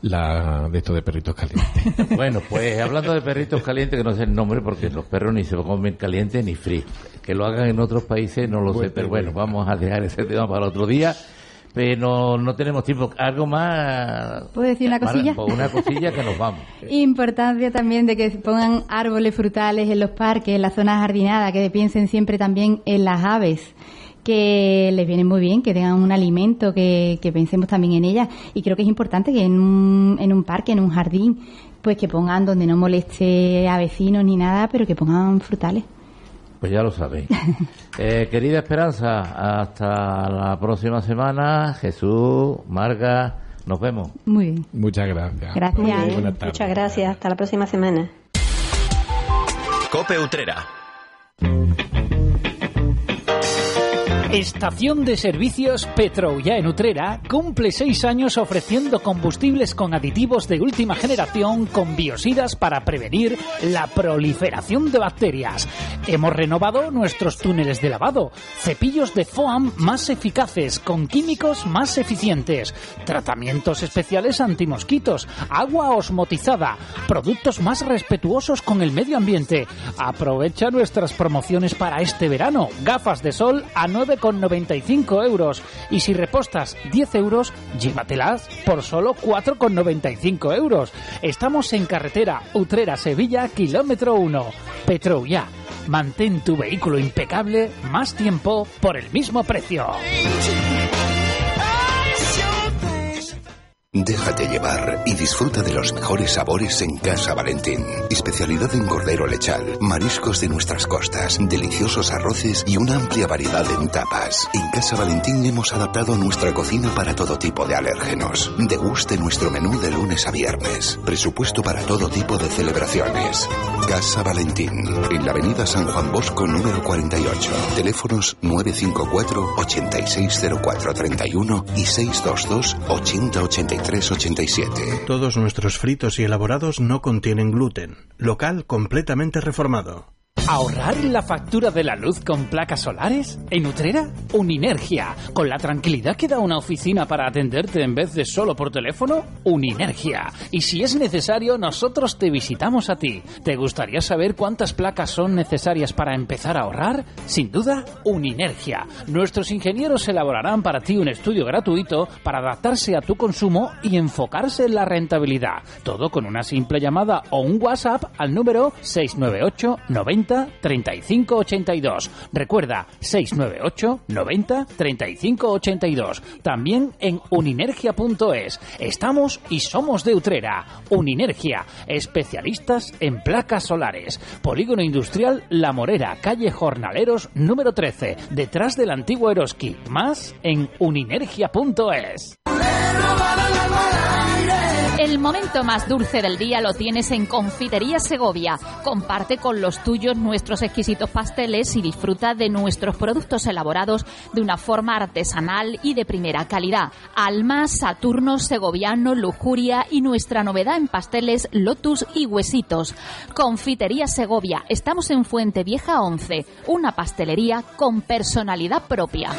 la de esto de perritos calientes. Bueno, pues hablando de perritos calientes, que no sé el nombre porque los perros ni se comen caliente ni frío. Que lo hagan en otros países no lo sé, pero bueno, vamos a dejar ese tema para otro día. Pero no tenemos tiempo. ¿Algo más? ¿Puedo decir una cosilla? pues una cosilla que nos vamos. Importancia también de que se pongan árboles frutales en los parques, en las zonas jardinadas, que piensen siempre también en las aves que les viene muy bien, que tengan un alimento, que, que pensemos también en ellas. Y creo que es importante que en un, en un parque, en un jardín, pues que pongan donde no moleste a vecinos ni nada, pero que pongan frutales. Pues ya lo sabéis. Eh, querida Esperanza, hasta la próxima semana. Jesús, Marga, nos vemos. Muy bien. Muchas gracias. Gracias. Muy bien. Buenas tardes. Muchas gracias. Hasta la próxima semana. Cope Utrera. Estación de servicios Petroulla en Utrera cumple seis años ofreciendo combustibles con aditivos de última generación con biosidas para prevenir la proliferación de bacterias. Hemos renovado nuestros túneles de lavado, cepillos de foam más eficaces con químicos más eficientes, tratamientos especiales antimosquitos, agua osmotizada, productos más respetuosos con el medio ambiente. Aprovecha nuestras promociones para este verano. Gafas de sol a 9,95 euros. Y si repostas 10 euros, llévatelas por solo 4,95 euros. Estamos en carretera Utrera-Sevilla, kilómetro 1. Petroulla. Mantén tu vehículo impecable más tiempo por el mismo precio. Déjate llevar y disfruta de los mejores sabores en Casa Valentín. Especialidad en cordero lechal, mariscos de nuestras costas, deliciosos arroces y una amplia variedad en tapas. En Casa Valentín hemos adaptado nuestra cocina para todo tipo de alérgenos. Deguste nuestro menú de lunes a viernes. Presupuesto para todo tipo de celebraciones. Casa Valentín, en la avenida San Juan Bosco número 48. Teléfonos 954 860431 y 622 8083 87. Todos nuestros fritos y elaborados no contienen gluten. Local completamente reformado. ¿Ahorrar la factura de la luz con placas solares? ¿En Utrera? Uninergia. ¿Con la tranquilidad que da una oficina para atenderte en vez de solo por teléfono? Uninergia. Y si es necesario, nosotros te visitamos a ti. ¿Te gustaría saber cuántas placas son necesarias para empezar a ahorrar? Sin duda, Uninergia. Nuestros ingenieros elaborarán para ti un estudio gratuito para adaptarse a tu consumo y enfocarse en la rentabilidad. Todo con una simple llamada o un WhatsApp al número 698 90 35 82. Recuerda 698 90 35 82. También en uninergia.es. Estamos y somos de Utrera. Uninergia, especialistas en placas solares. Polígono Industrial La Morera, calle Jornaleros número 13, detrás del antiguo Eroski. Más en uninergia.es. El momento más dulce del día lo tienes en Confitería Segovia. Comparte con los tuyos nuestros exquisitos pasteles y disfruta de nuestros productos elaborados de una forma artesanal y de primera calidad. Alma, Saturno, Segoviano, Lujuria y nuestra novedad en pasteles Lotus y Huesitos. Confitería Segovia. Estamos en Fuente Vieja 11, una pastelería con personalidad propia.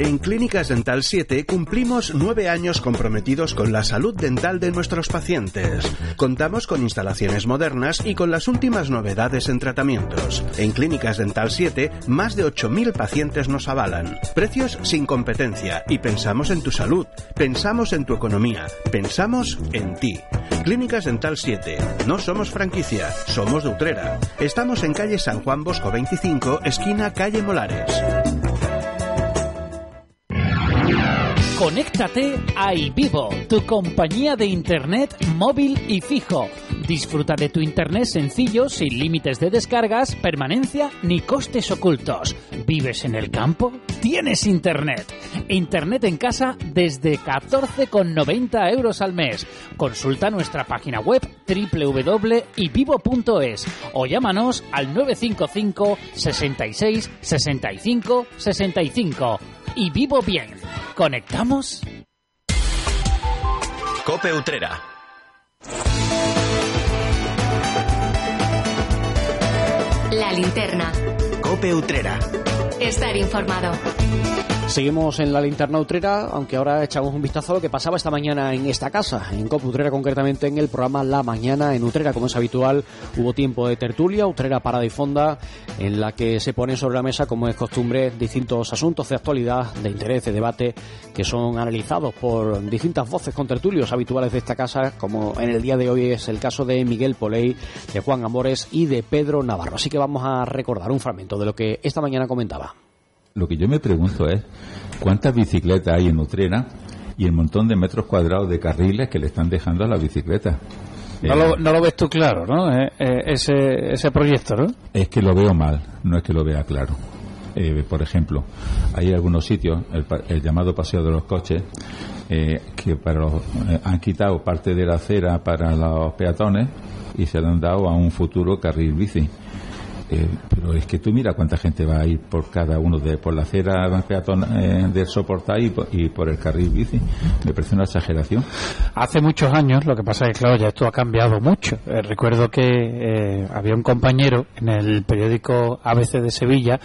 En Clínicas Dental 7 cumplimos nueve años comprometidos con la salud dental de nuestros pacientes. Contamos con instalaciones modernas y con las últimas novedades en tratamientos. En Clínicas Dental 7, más de 8.000 pacientes nos avalan. Precios sin competencia y pensamos en tu salud, pensamos en tu economía, pensamos en ti. Clínicas Dental 7. No somos franquicia, somos de Utrera. Estamos en calle San Juan Bosco 25, esquina calle Molares. Conéctate a iVivo, tu compañía de internet móvil y fijo. Disfruta de tu internet sencillo, sin límites de descargas, permanencia ni costes ocultos. ¿Vives en el campo? Tienes internet. Internet en casa desde 14,90 euros al mes. Consulta nuestra página web www.ivivo.es o llámanos al 955 66 65 65 y vivo bien. ¿Conectamos? Cope Utrera. La linterna. Cope Utrera. Estar informado. Seguimos en la linterna utrera, aunque ahora echamos un vistazo a lo que pasaba esta mañana en esta casa, en COP Utrera concretamente en el programa La Mañana en Utrera. Como es habitual, hubo tiempo de tertulia, Utrera Parada y Fonda, en la que se ponen sobre la mesa, como es costumbre, distintos asuntos de actualidad, de interés, de debate, que son analizados por distintas voces con tertulios habituales de esta casa, como en el día de hoy es el caso de Miguel Poley, de Juan Amores y de Pedro Navarro. Así que vamos a recordar un fragmento de lo que esta mañana comentaba. Lo que yo me pregunto es cuántas bicicletas hay en Utrera y el montón de metros cuadrados de carriles que le están dejando a la bicicleta. No, lo, no lo ves tú claro, ¿no? Eh, eh, ese, ese proyecto, ¿no? Es que lo veo mal, no es que lo vea claro. Eh, por ejemplo, hay algunos sitios, el, el llamado paseo de los coches, eh, que para los- eh, han quitado parte de la acera para los peatones y se la han dado a un futuro carril bici. Eh, pero es que tú mira cuánta gente va a ir por cada uno de por la acera eh, del por, y por el carril bici. Me parece una exageración. Hace muchos años, lo que pasa es que, claro, ya esto ha cambiado mucho. Eh, recuerdo que eh, había un compañero en el periódico ABC de Sevilla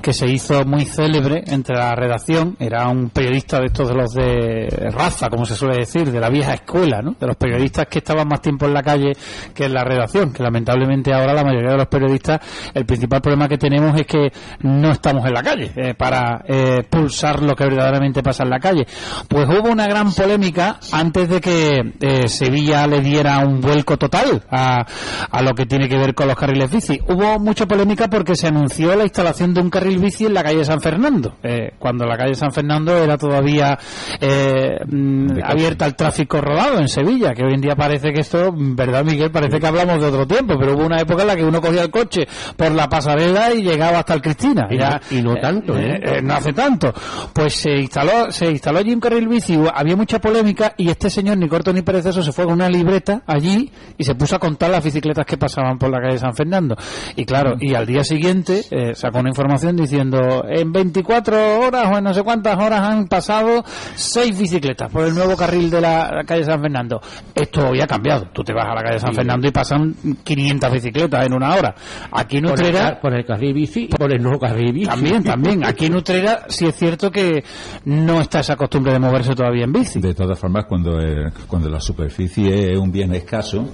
que se hizo muy célebre entre la redacción. Era un periodista de estos de los de raza, como se suele decir, de la vieja escuela, ¿no? De los periodistas que estaban más tiempo en la calle que en la redacción. Que lamentablemente ahora la mayoría de los periodistas, el principal problema que tenemos es que no estamos en la calle eh, para eh, pulsar lo que verdaderamente pasa en la calle. Pues hubo una gran polémica antes de que eh, Sevilla le diera un vuelco total a, a lo que tiene que ver con los carriles bici. Hubo mucha polémica porque se anunció la instalación de un carril bici en la calle San Fernando, eh, cuando la calle San Fernando era todavía eh, mm, abierta al tráfico rodado en Sevilla, que hoy en día parece que esto, ¿verdad Miguel? Parece que hablamos de otro tiempo, pero hubo una época en la que uno cogía el coche por la pasarela y llegaba hasta el Cristina. Y, Ya, y no tanto, ¿eh? eh, no hace tanto. Pues se instaló, se instaló allí un carril bici, había mucha polémica y este señor, ni corto ni perezoso, se fue con una libreta allí y se puso a contar las bicicletas que pasaban por la calle San Fernando. Y claro, y al día siguiente eh, sacó una información diciendo, en 24 horas o en no sé cuántas horas han pasado seis bicicletas por el nuevo carril de la calle San Fernando. Esto hoy ha cambiado. Tú te vas a la calle San Fernando y pasan 500 bicicletas en una hora. Aquí en Por el, Utrera... car- por el carril bici y por el no carril bici. También, también. Aquí en Utrera sí es cierto que no está esa costumbre de moverse todavía en bici. De todas formas, cuando, eh, cuando la superficie es un bien escaso,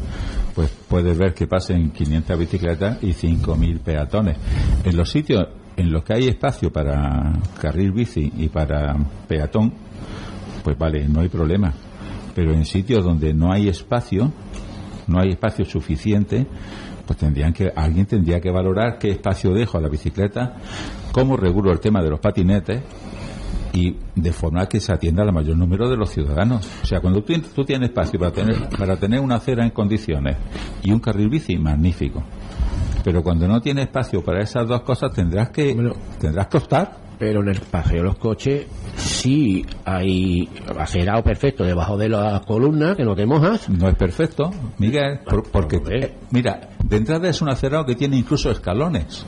pues puedes ver que pasen 500 bicicletas y 5.000 peatones. En los sitios en los que hay espacio para carril bici y para peatón, pues vale, no hay problema. Pero en sitios donde no hay espacio, no hay espacio suficiente, pues tendrían que alguien tendría que valorar qué espacio dejo a la bicicleta, cómo regulo el tema de los patinetes y de forma que se atienda al mayor número de los ciudadanos. O sea, cuando tú, tú tienes espacio para tener, para tener una acera en condiciones y un carril bici, magnífico. Pero cuando no tienes espacio para esas dos cosas, tendrás que, tendrás que optar. Pero en el paseo de los coches sí hay acerado perfecto debajo de las columnas que no te mojas. No es perfecto, Miguel, por- porque, eh, mira, de entrada es un acerado que tiene incluso escalones.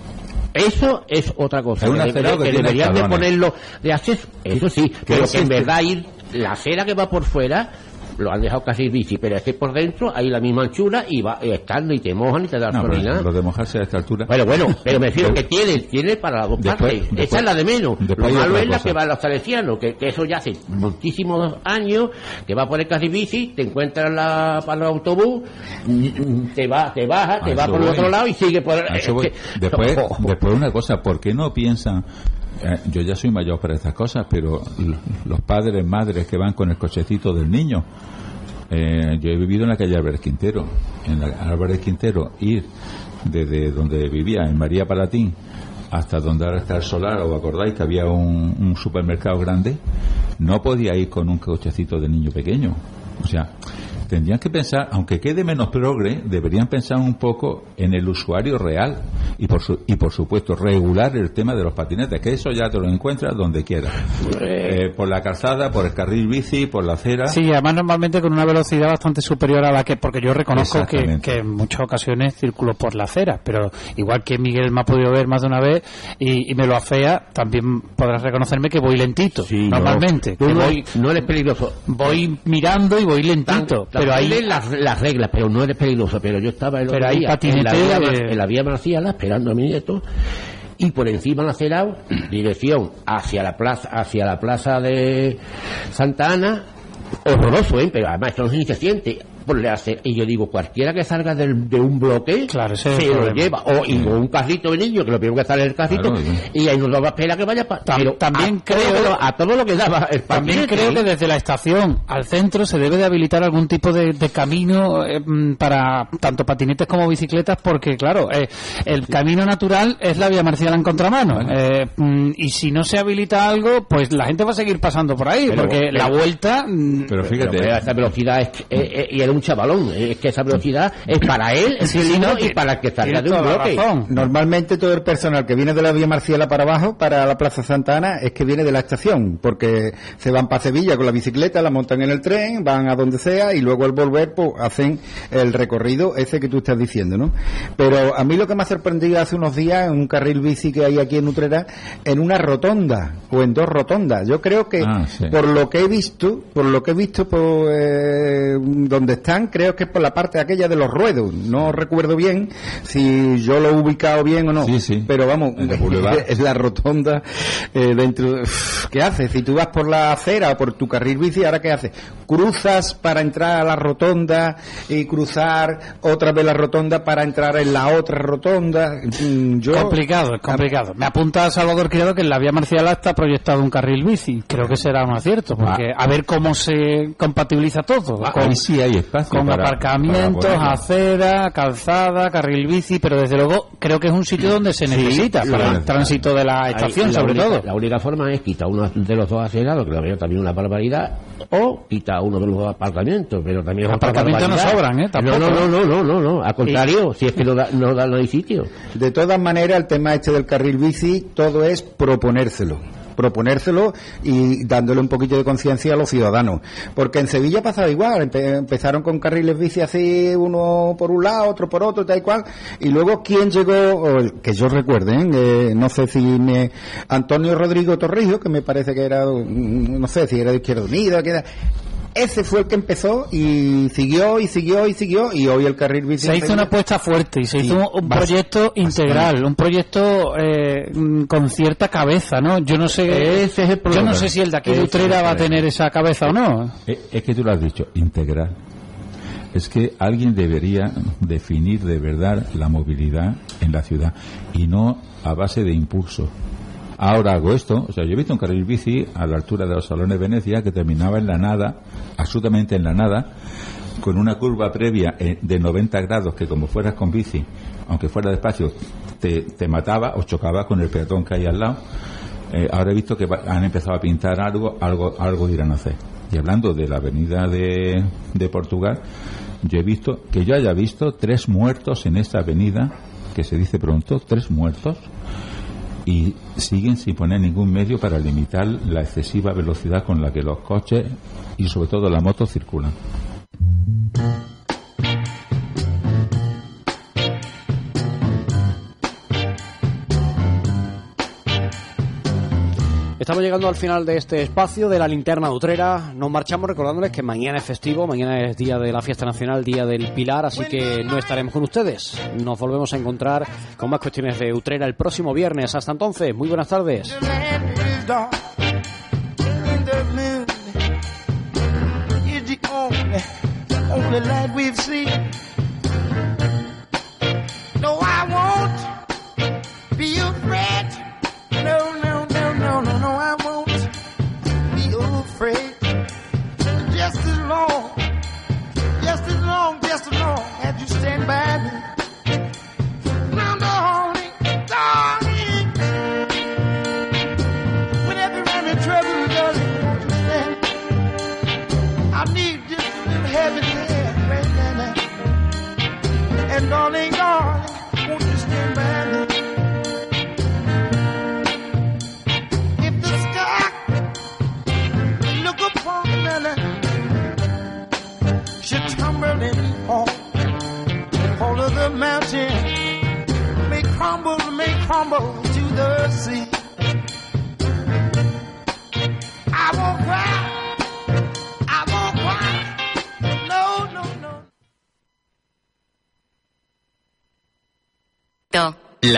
Eso es otra cosa. Es un acerado que que deberían de ponerlo de acceso. Eso sí, pero que en verdad ir la acera que va por fuera lo han dejado casi bici, pero es que por dentro hay la misma anchura y va y están y te mojan y te dan No, pero lo de mojarse a esta altura. Bueno, bueno, pero me refiero que tiene, tiene para las dos Después- partes. después- Esa es la de menos. después Lo malo es la cosa. que va a los salesianos, que, que eso ya hace muchísimos años, que va por el casi bici, te encuentras la, para el autobús, te va, te baja, A te va por el otro lado y sigue por es que- Después, después una cosa, ¿por qué no piensan? Eh, yo ya soy mayor para estas cosas, pero los padres, madres que van con el cochecito del niño, eh, yo he vivido en la calle Álvarez Quintero. En la Álvarez Quintero, ir desde donde vivía, en María Palatín, hasta donde ahora está el solar, ¿os acordáis que había un, un supermercado grande? No podía ir con un cochecito de niño pequeño. O sea, tendrían que pensar, aunque quede menos progre, deberían pensar un poco en el usuario real y por, su- y por supuesto regular el tema de los patinetes, que eso ya te lo encuentras donde quieras. Eh, por la calzada, por el carril bici, por la acera. Sí, además normalmente con una velocidad bastante superior a la que, porque yo reconozco que, en muchas ocasiones circulo por la acera, pero igual que Miguel me ha podido ver más de una vez y, y me lo afea, también podrás reconocerme que voy lentito, normalmente. No, que no, voy, no eres peligroso. voy mirando y voy lentito, pero ahí las, las reglas, pero no eres peligroso. Pero yo estaba el Pero día en la vía, eh, en la vía Marciala esperando a mi nieto y por encima han acerado dirección hacia la plaza hacia la plaza de Santa Ana horroroso, ¿eh? pero además esto no se siente por la acer- y yo digo cualquiera que salga del- de un bloque es el se lo lleva o y con un carrito de niño que lo primero que sale el carrito Claro, y ahí no lo va a esperar que vaya pa- pero también a todo creo- lo- a todo lo que daba el También creo que desde la estación al centro se debe de habilitar algún tipo de, de camino eh, mm, para tanto patinetes como bicicletas porque claro eh, el camino natural es la vía marcial en contramano. Eh, mm, y si no se habilita algo pues la gente va a seguir pasando por ahí Pero- porque pero- la vuelta mm, Pero esa velocidad es, que- eh, eh, y era un chavalón, eh, es que esa velocidad es para él, es Sí, sí, no, y para el que salga de un bloque. Normalmente todo el personal que viene de la vía Marciala para abajo, para la Plaza Santa Ana, es que viene de la estación, porque se van para Sevilla con la bicicleta, la montan en el tren, van a donde sea y luego al volver pues hacen el recorrido ese que tú estás diciendo, ¿no? Pero a mí lo que me ha sorprendido hace unos días en un carril bici que hay aquí en Utrera, en una rotonda o en dos rotondas. Yo creo que Ah, sí. por lo que he visto, por lo que he visto por eh, donde están, creo que es por la parte aquella de los ruedos. No recuerdo bien si yo lo he ubicado bien o no. Pero vamos, es la rotonda eh, dentro. ¿Qué haces? Si tú vas por la acera o por tu carril bici, ¿ahora qué haces? Cruzas para entrar a la rotonda y cruzar otra vez la rotonda para entrar en la otra rotonda. Mm, Yo, complicado, es complicado. Me apunta Salvador Criado que en la vía Marciala está proyectado un carril bici. Creo que será un acierto, porque a ver cómo se compatibiliza todo. Ah, con, ahí sí hay espacio con para- aparcamientos, para acera, calzada, carril bici, pero desde luego creo que es un sitio donde se necesita Sí, para el tránsito de la Ahí, estación, la sobre única- todo. La única forma es quitar uno de los dos acerados, que lo veo también una barbaridad, o quita uno de los dos apartamentos, pero también es otra Apartamentos no sobran, ¿eh? No, Tampoco. no, no, no, no, no, no, al contrario, si es que no da, no da no hay sitio. De todas maneras, el tema este del carril bici, todo es proponérselo proponérselo y dándole un poquito de conciencia a los ciudadanos. Porque en Sevilla pasaba igual, empe- empezaron con carriles bici así, uno por un lado, otro por otro, tal y cual, y luego quién llegó, que yo recuerde. Eh, no sé si me, Antonio Rodrigo Torrijos, que me parece que era, mm, no sé si era de Izquierda Unida, que era, ese fue el que empezó y siguió y siguió y siguió y hoy el carril bici Se hizo una apuesta fuerte y se Sí, hizo un- proyecto integral, un proyecto eh, mm, con cierta cabeza, ¿no? Yo no sé, Ese es el yo problema. no sé si el de aquí de Utrera va a tener esa cabeza o no. Eh, Es que tú lo has dicho, integral. Es que alguien debería definir de verdad la movilidad en la ciudad y no a base de impulso. Ahora hago esto, o sea, yo he visto un carril bici a la altura de los salones Venecia que terminaba en la nada, absolutamente en la nada, con una curva previa eh, de 90 grados que como fueras con bici, aunque fuera despacio, te, te mataba o chocaba con el peatón que hay al lado. Eh, ahora he visto que han empezado a pintar algo, algo, algo irán a hacer. Y hablando de la avenida de, de Portugal, yo he visto, que yo haya visto tres muertos en esta avenida, que se dice pronto, tres muertos, y siguen sin poner ningún medio para limitar la excesiva velocidad con la que los coches y sobre todo la moto circulan. Estamos llegando al final de este espacio de la linterna Utrera. Nos marchamos recordándoles que mañana es festivo, mañana es día de la fiesta nacional, día del Pilar, así que no estaremos con ustedes. Nos volvemos a encontrar con más cuestiones de Utrera el próximo viernes. Hasta entonces, muy buenas tardes.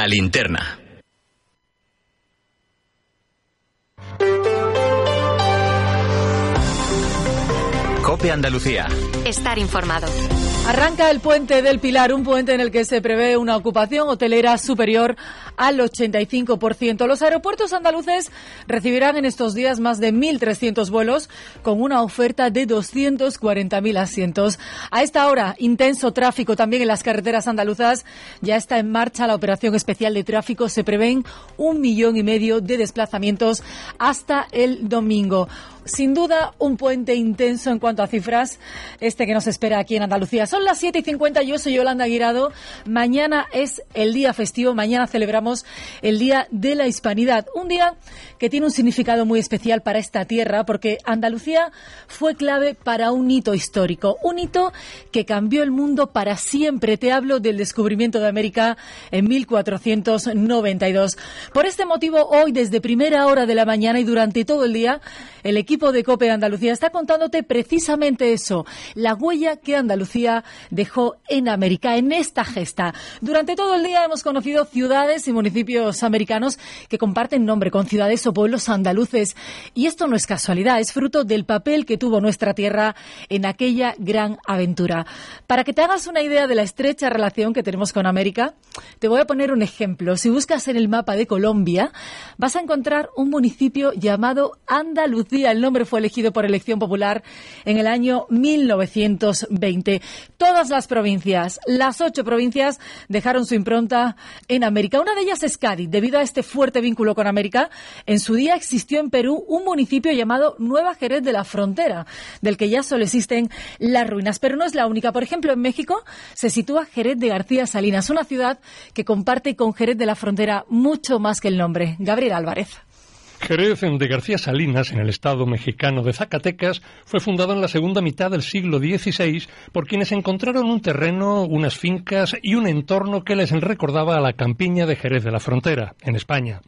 La linterna. Cope Andalucía. Estar informado. Arranca el puente del Pilar, un puente en el que se prevé una ocupación hotelera superior al 85%. Los aeropuertos andaluces recibirán en estos días más de 1.300 vuelos con una oferta de 240.000 asientos. A esta hora, intenso tráfico también en las carreteras andaluzas. Ya está en marcha la operación especial de tráfico. Se prevén un millón y medio de desplazamientos hasta el domingo. Sin duda, un puente intenso en cuanto a cifras, este que nos espera aquí en Andalucía. Son las 7 y 50, yo soy Yolanda Guirado. Mañana es el día festivo, mañana celebramos el Día de la Hispanidad. Un día que tiene un significado muy especial para esta tierra, porque Andalucía fue clave para un hito histórico, un hito que cambió el mundo para siempre. Te hablo del descubrimiento de América en 1492. Por este motivo, hoy, desde primera hora de la mañana y durante todo el día, el equipo de COPE Andalucía está contándote precisamente eso, la huella que Andalucía dejó en América, en esta gesta. Durante todo el día hemos conocido ciudades y municipios americanos que comparten nombre con ciudades o pueblos andaluces. Y esto no es casualidad, es fruto del papel que tuvo nuestra tierra en aquella gran aventura. Para que te hagas una idea de la estrecha relación que tenemos con América, te voy a poner un ejemplo. Si buscas en el mapa de Colombia, vas a encontrar un municipio llamado Andalucía. El nombre fue elegido por elección popular en el año 1920. Todas las provincias, las ocho provincias, dejaron su impronta en América. Una de ellas es Cádiz. Debido a este fuerte vínculo con América, en su día existió en Perú un municipio llamado Nueva Jerez de la Frontera, del que ya solo existen las ruinas. Pero no es la única. Por ejemplo, en México se sitúa Jerez de García Salinas, una ciudad que comparte con Jerez de la Frontera mucho más que el nombre. Gabriel Álvarez. Jerez de García Salinas, en el estado mexicano de Zacatecas, fue fundado en la segunda mitad del siglo XVI por quienes encontraron un terreno, unas fincas y un entorno que les recordaba a la campiña de Jerez de la Frontera, en España.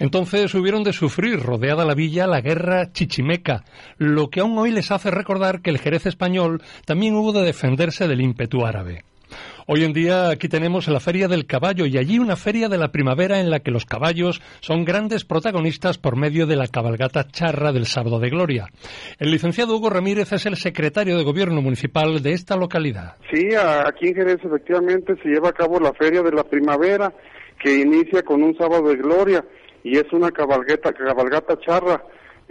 Entonces hubieron de sufrir, rodeada la villa, la guerra chichimeca, lo que aún hoy les hace recordar que el Jerez español también hubo de defenderse del ímpetu árabe. Hoy en día aquí tenemos la Feria del Caballo y allí una feria de la primavera en la que los caballos son grandes protagonistas por medio de la cabalgata charra del Sábado de Gloria. El licenciado Hugo Ramírez es el secretario de Gobierno Municipal de esta localidad. Sí, aquí en Jerez efectivamente se lleva a cabo la Feria de la Primavera que inicia con un Sábado de Gloria y es una cabalgata, cabalgata charra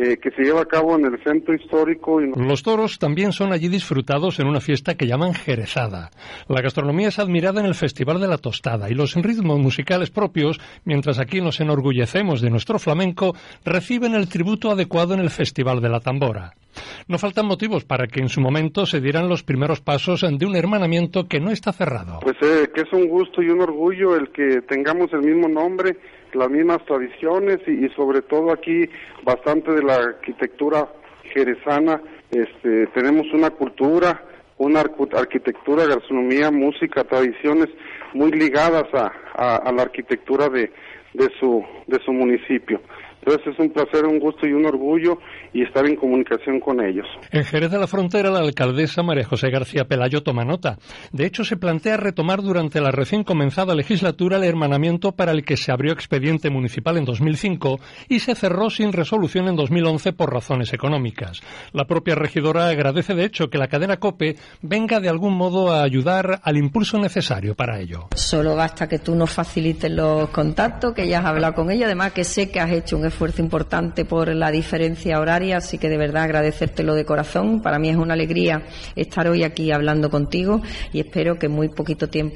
eh, que se lleva a cabo en el centro histórico. Los toros también son allí disfrutados en una fiesta que llaman Jerezada. La gastronomía es admirada en el Festival de la Tostada y los ritmos musicales propios, mientras aquí nos enorgullecemos de nuestro flamenco, reciben el tributo adecuado en el Festival de la Tambora. No faltan motivos para que en su momento se dieran los primeros pasos de un hermanamiento que no está cerrado. Pues eh, que es un gusto y un orgullo el que tengamos el mismo nombre las mismas tradiciones y, sobre todo aquí bastante de la arquitectura jerezana. Este, tenemos una cultura, una arquitectura, gastronomía, música, tradiciones muy ligadas a, a, la arquitectura de, de, su, de su municipio. Entonces es un placer, un gusto y un orgullo y estar en comunicación con ellos. En Jerez de la Frontera, la alcaldesa María José García Pelayo toma nota. De hecho, se plantea retomar durante la recién comenzada legislatura el hermanamiento para el que se abrió expediente municipal en 2005 y se cerró sin resolución en 2011 por razones económicas. La propia regidora agradece, de hecho, que la cadena COPE venga de algún modo a ayudar al impulso necesario para ello. Solo basta que tú nos facilites los contactos, que hayas hablado con ella, además que sé que has hecho un esfuerzo importante por la diferencia horaria, así que de verdad agradecértelo de corazón. Para mí es una alegría estar hoy aquí hablando contigo y espero que muy poquito tiempo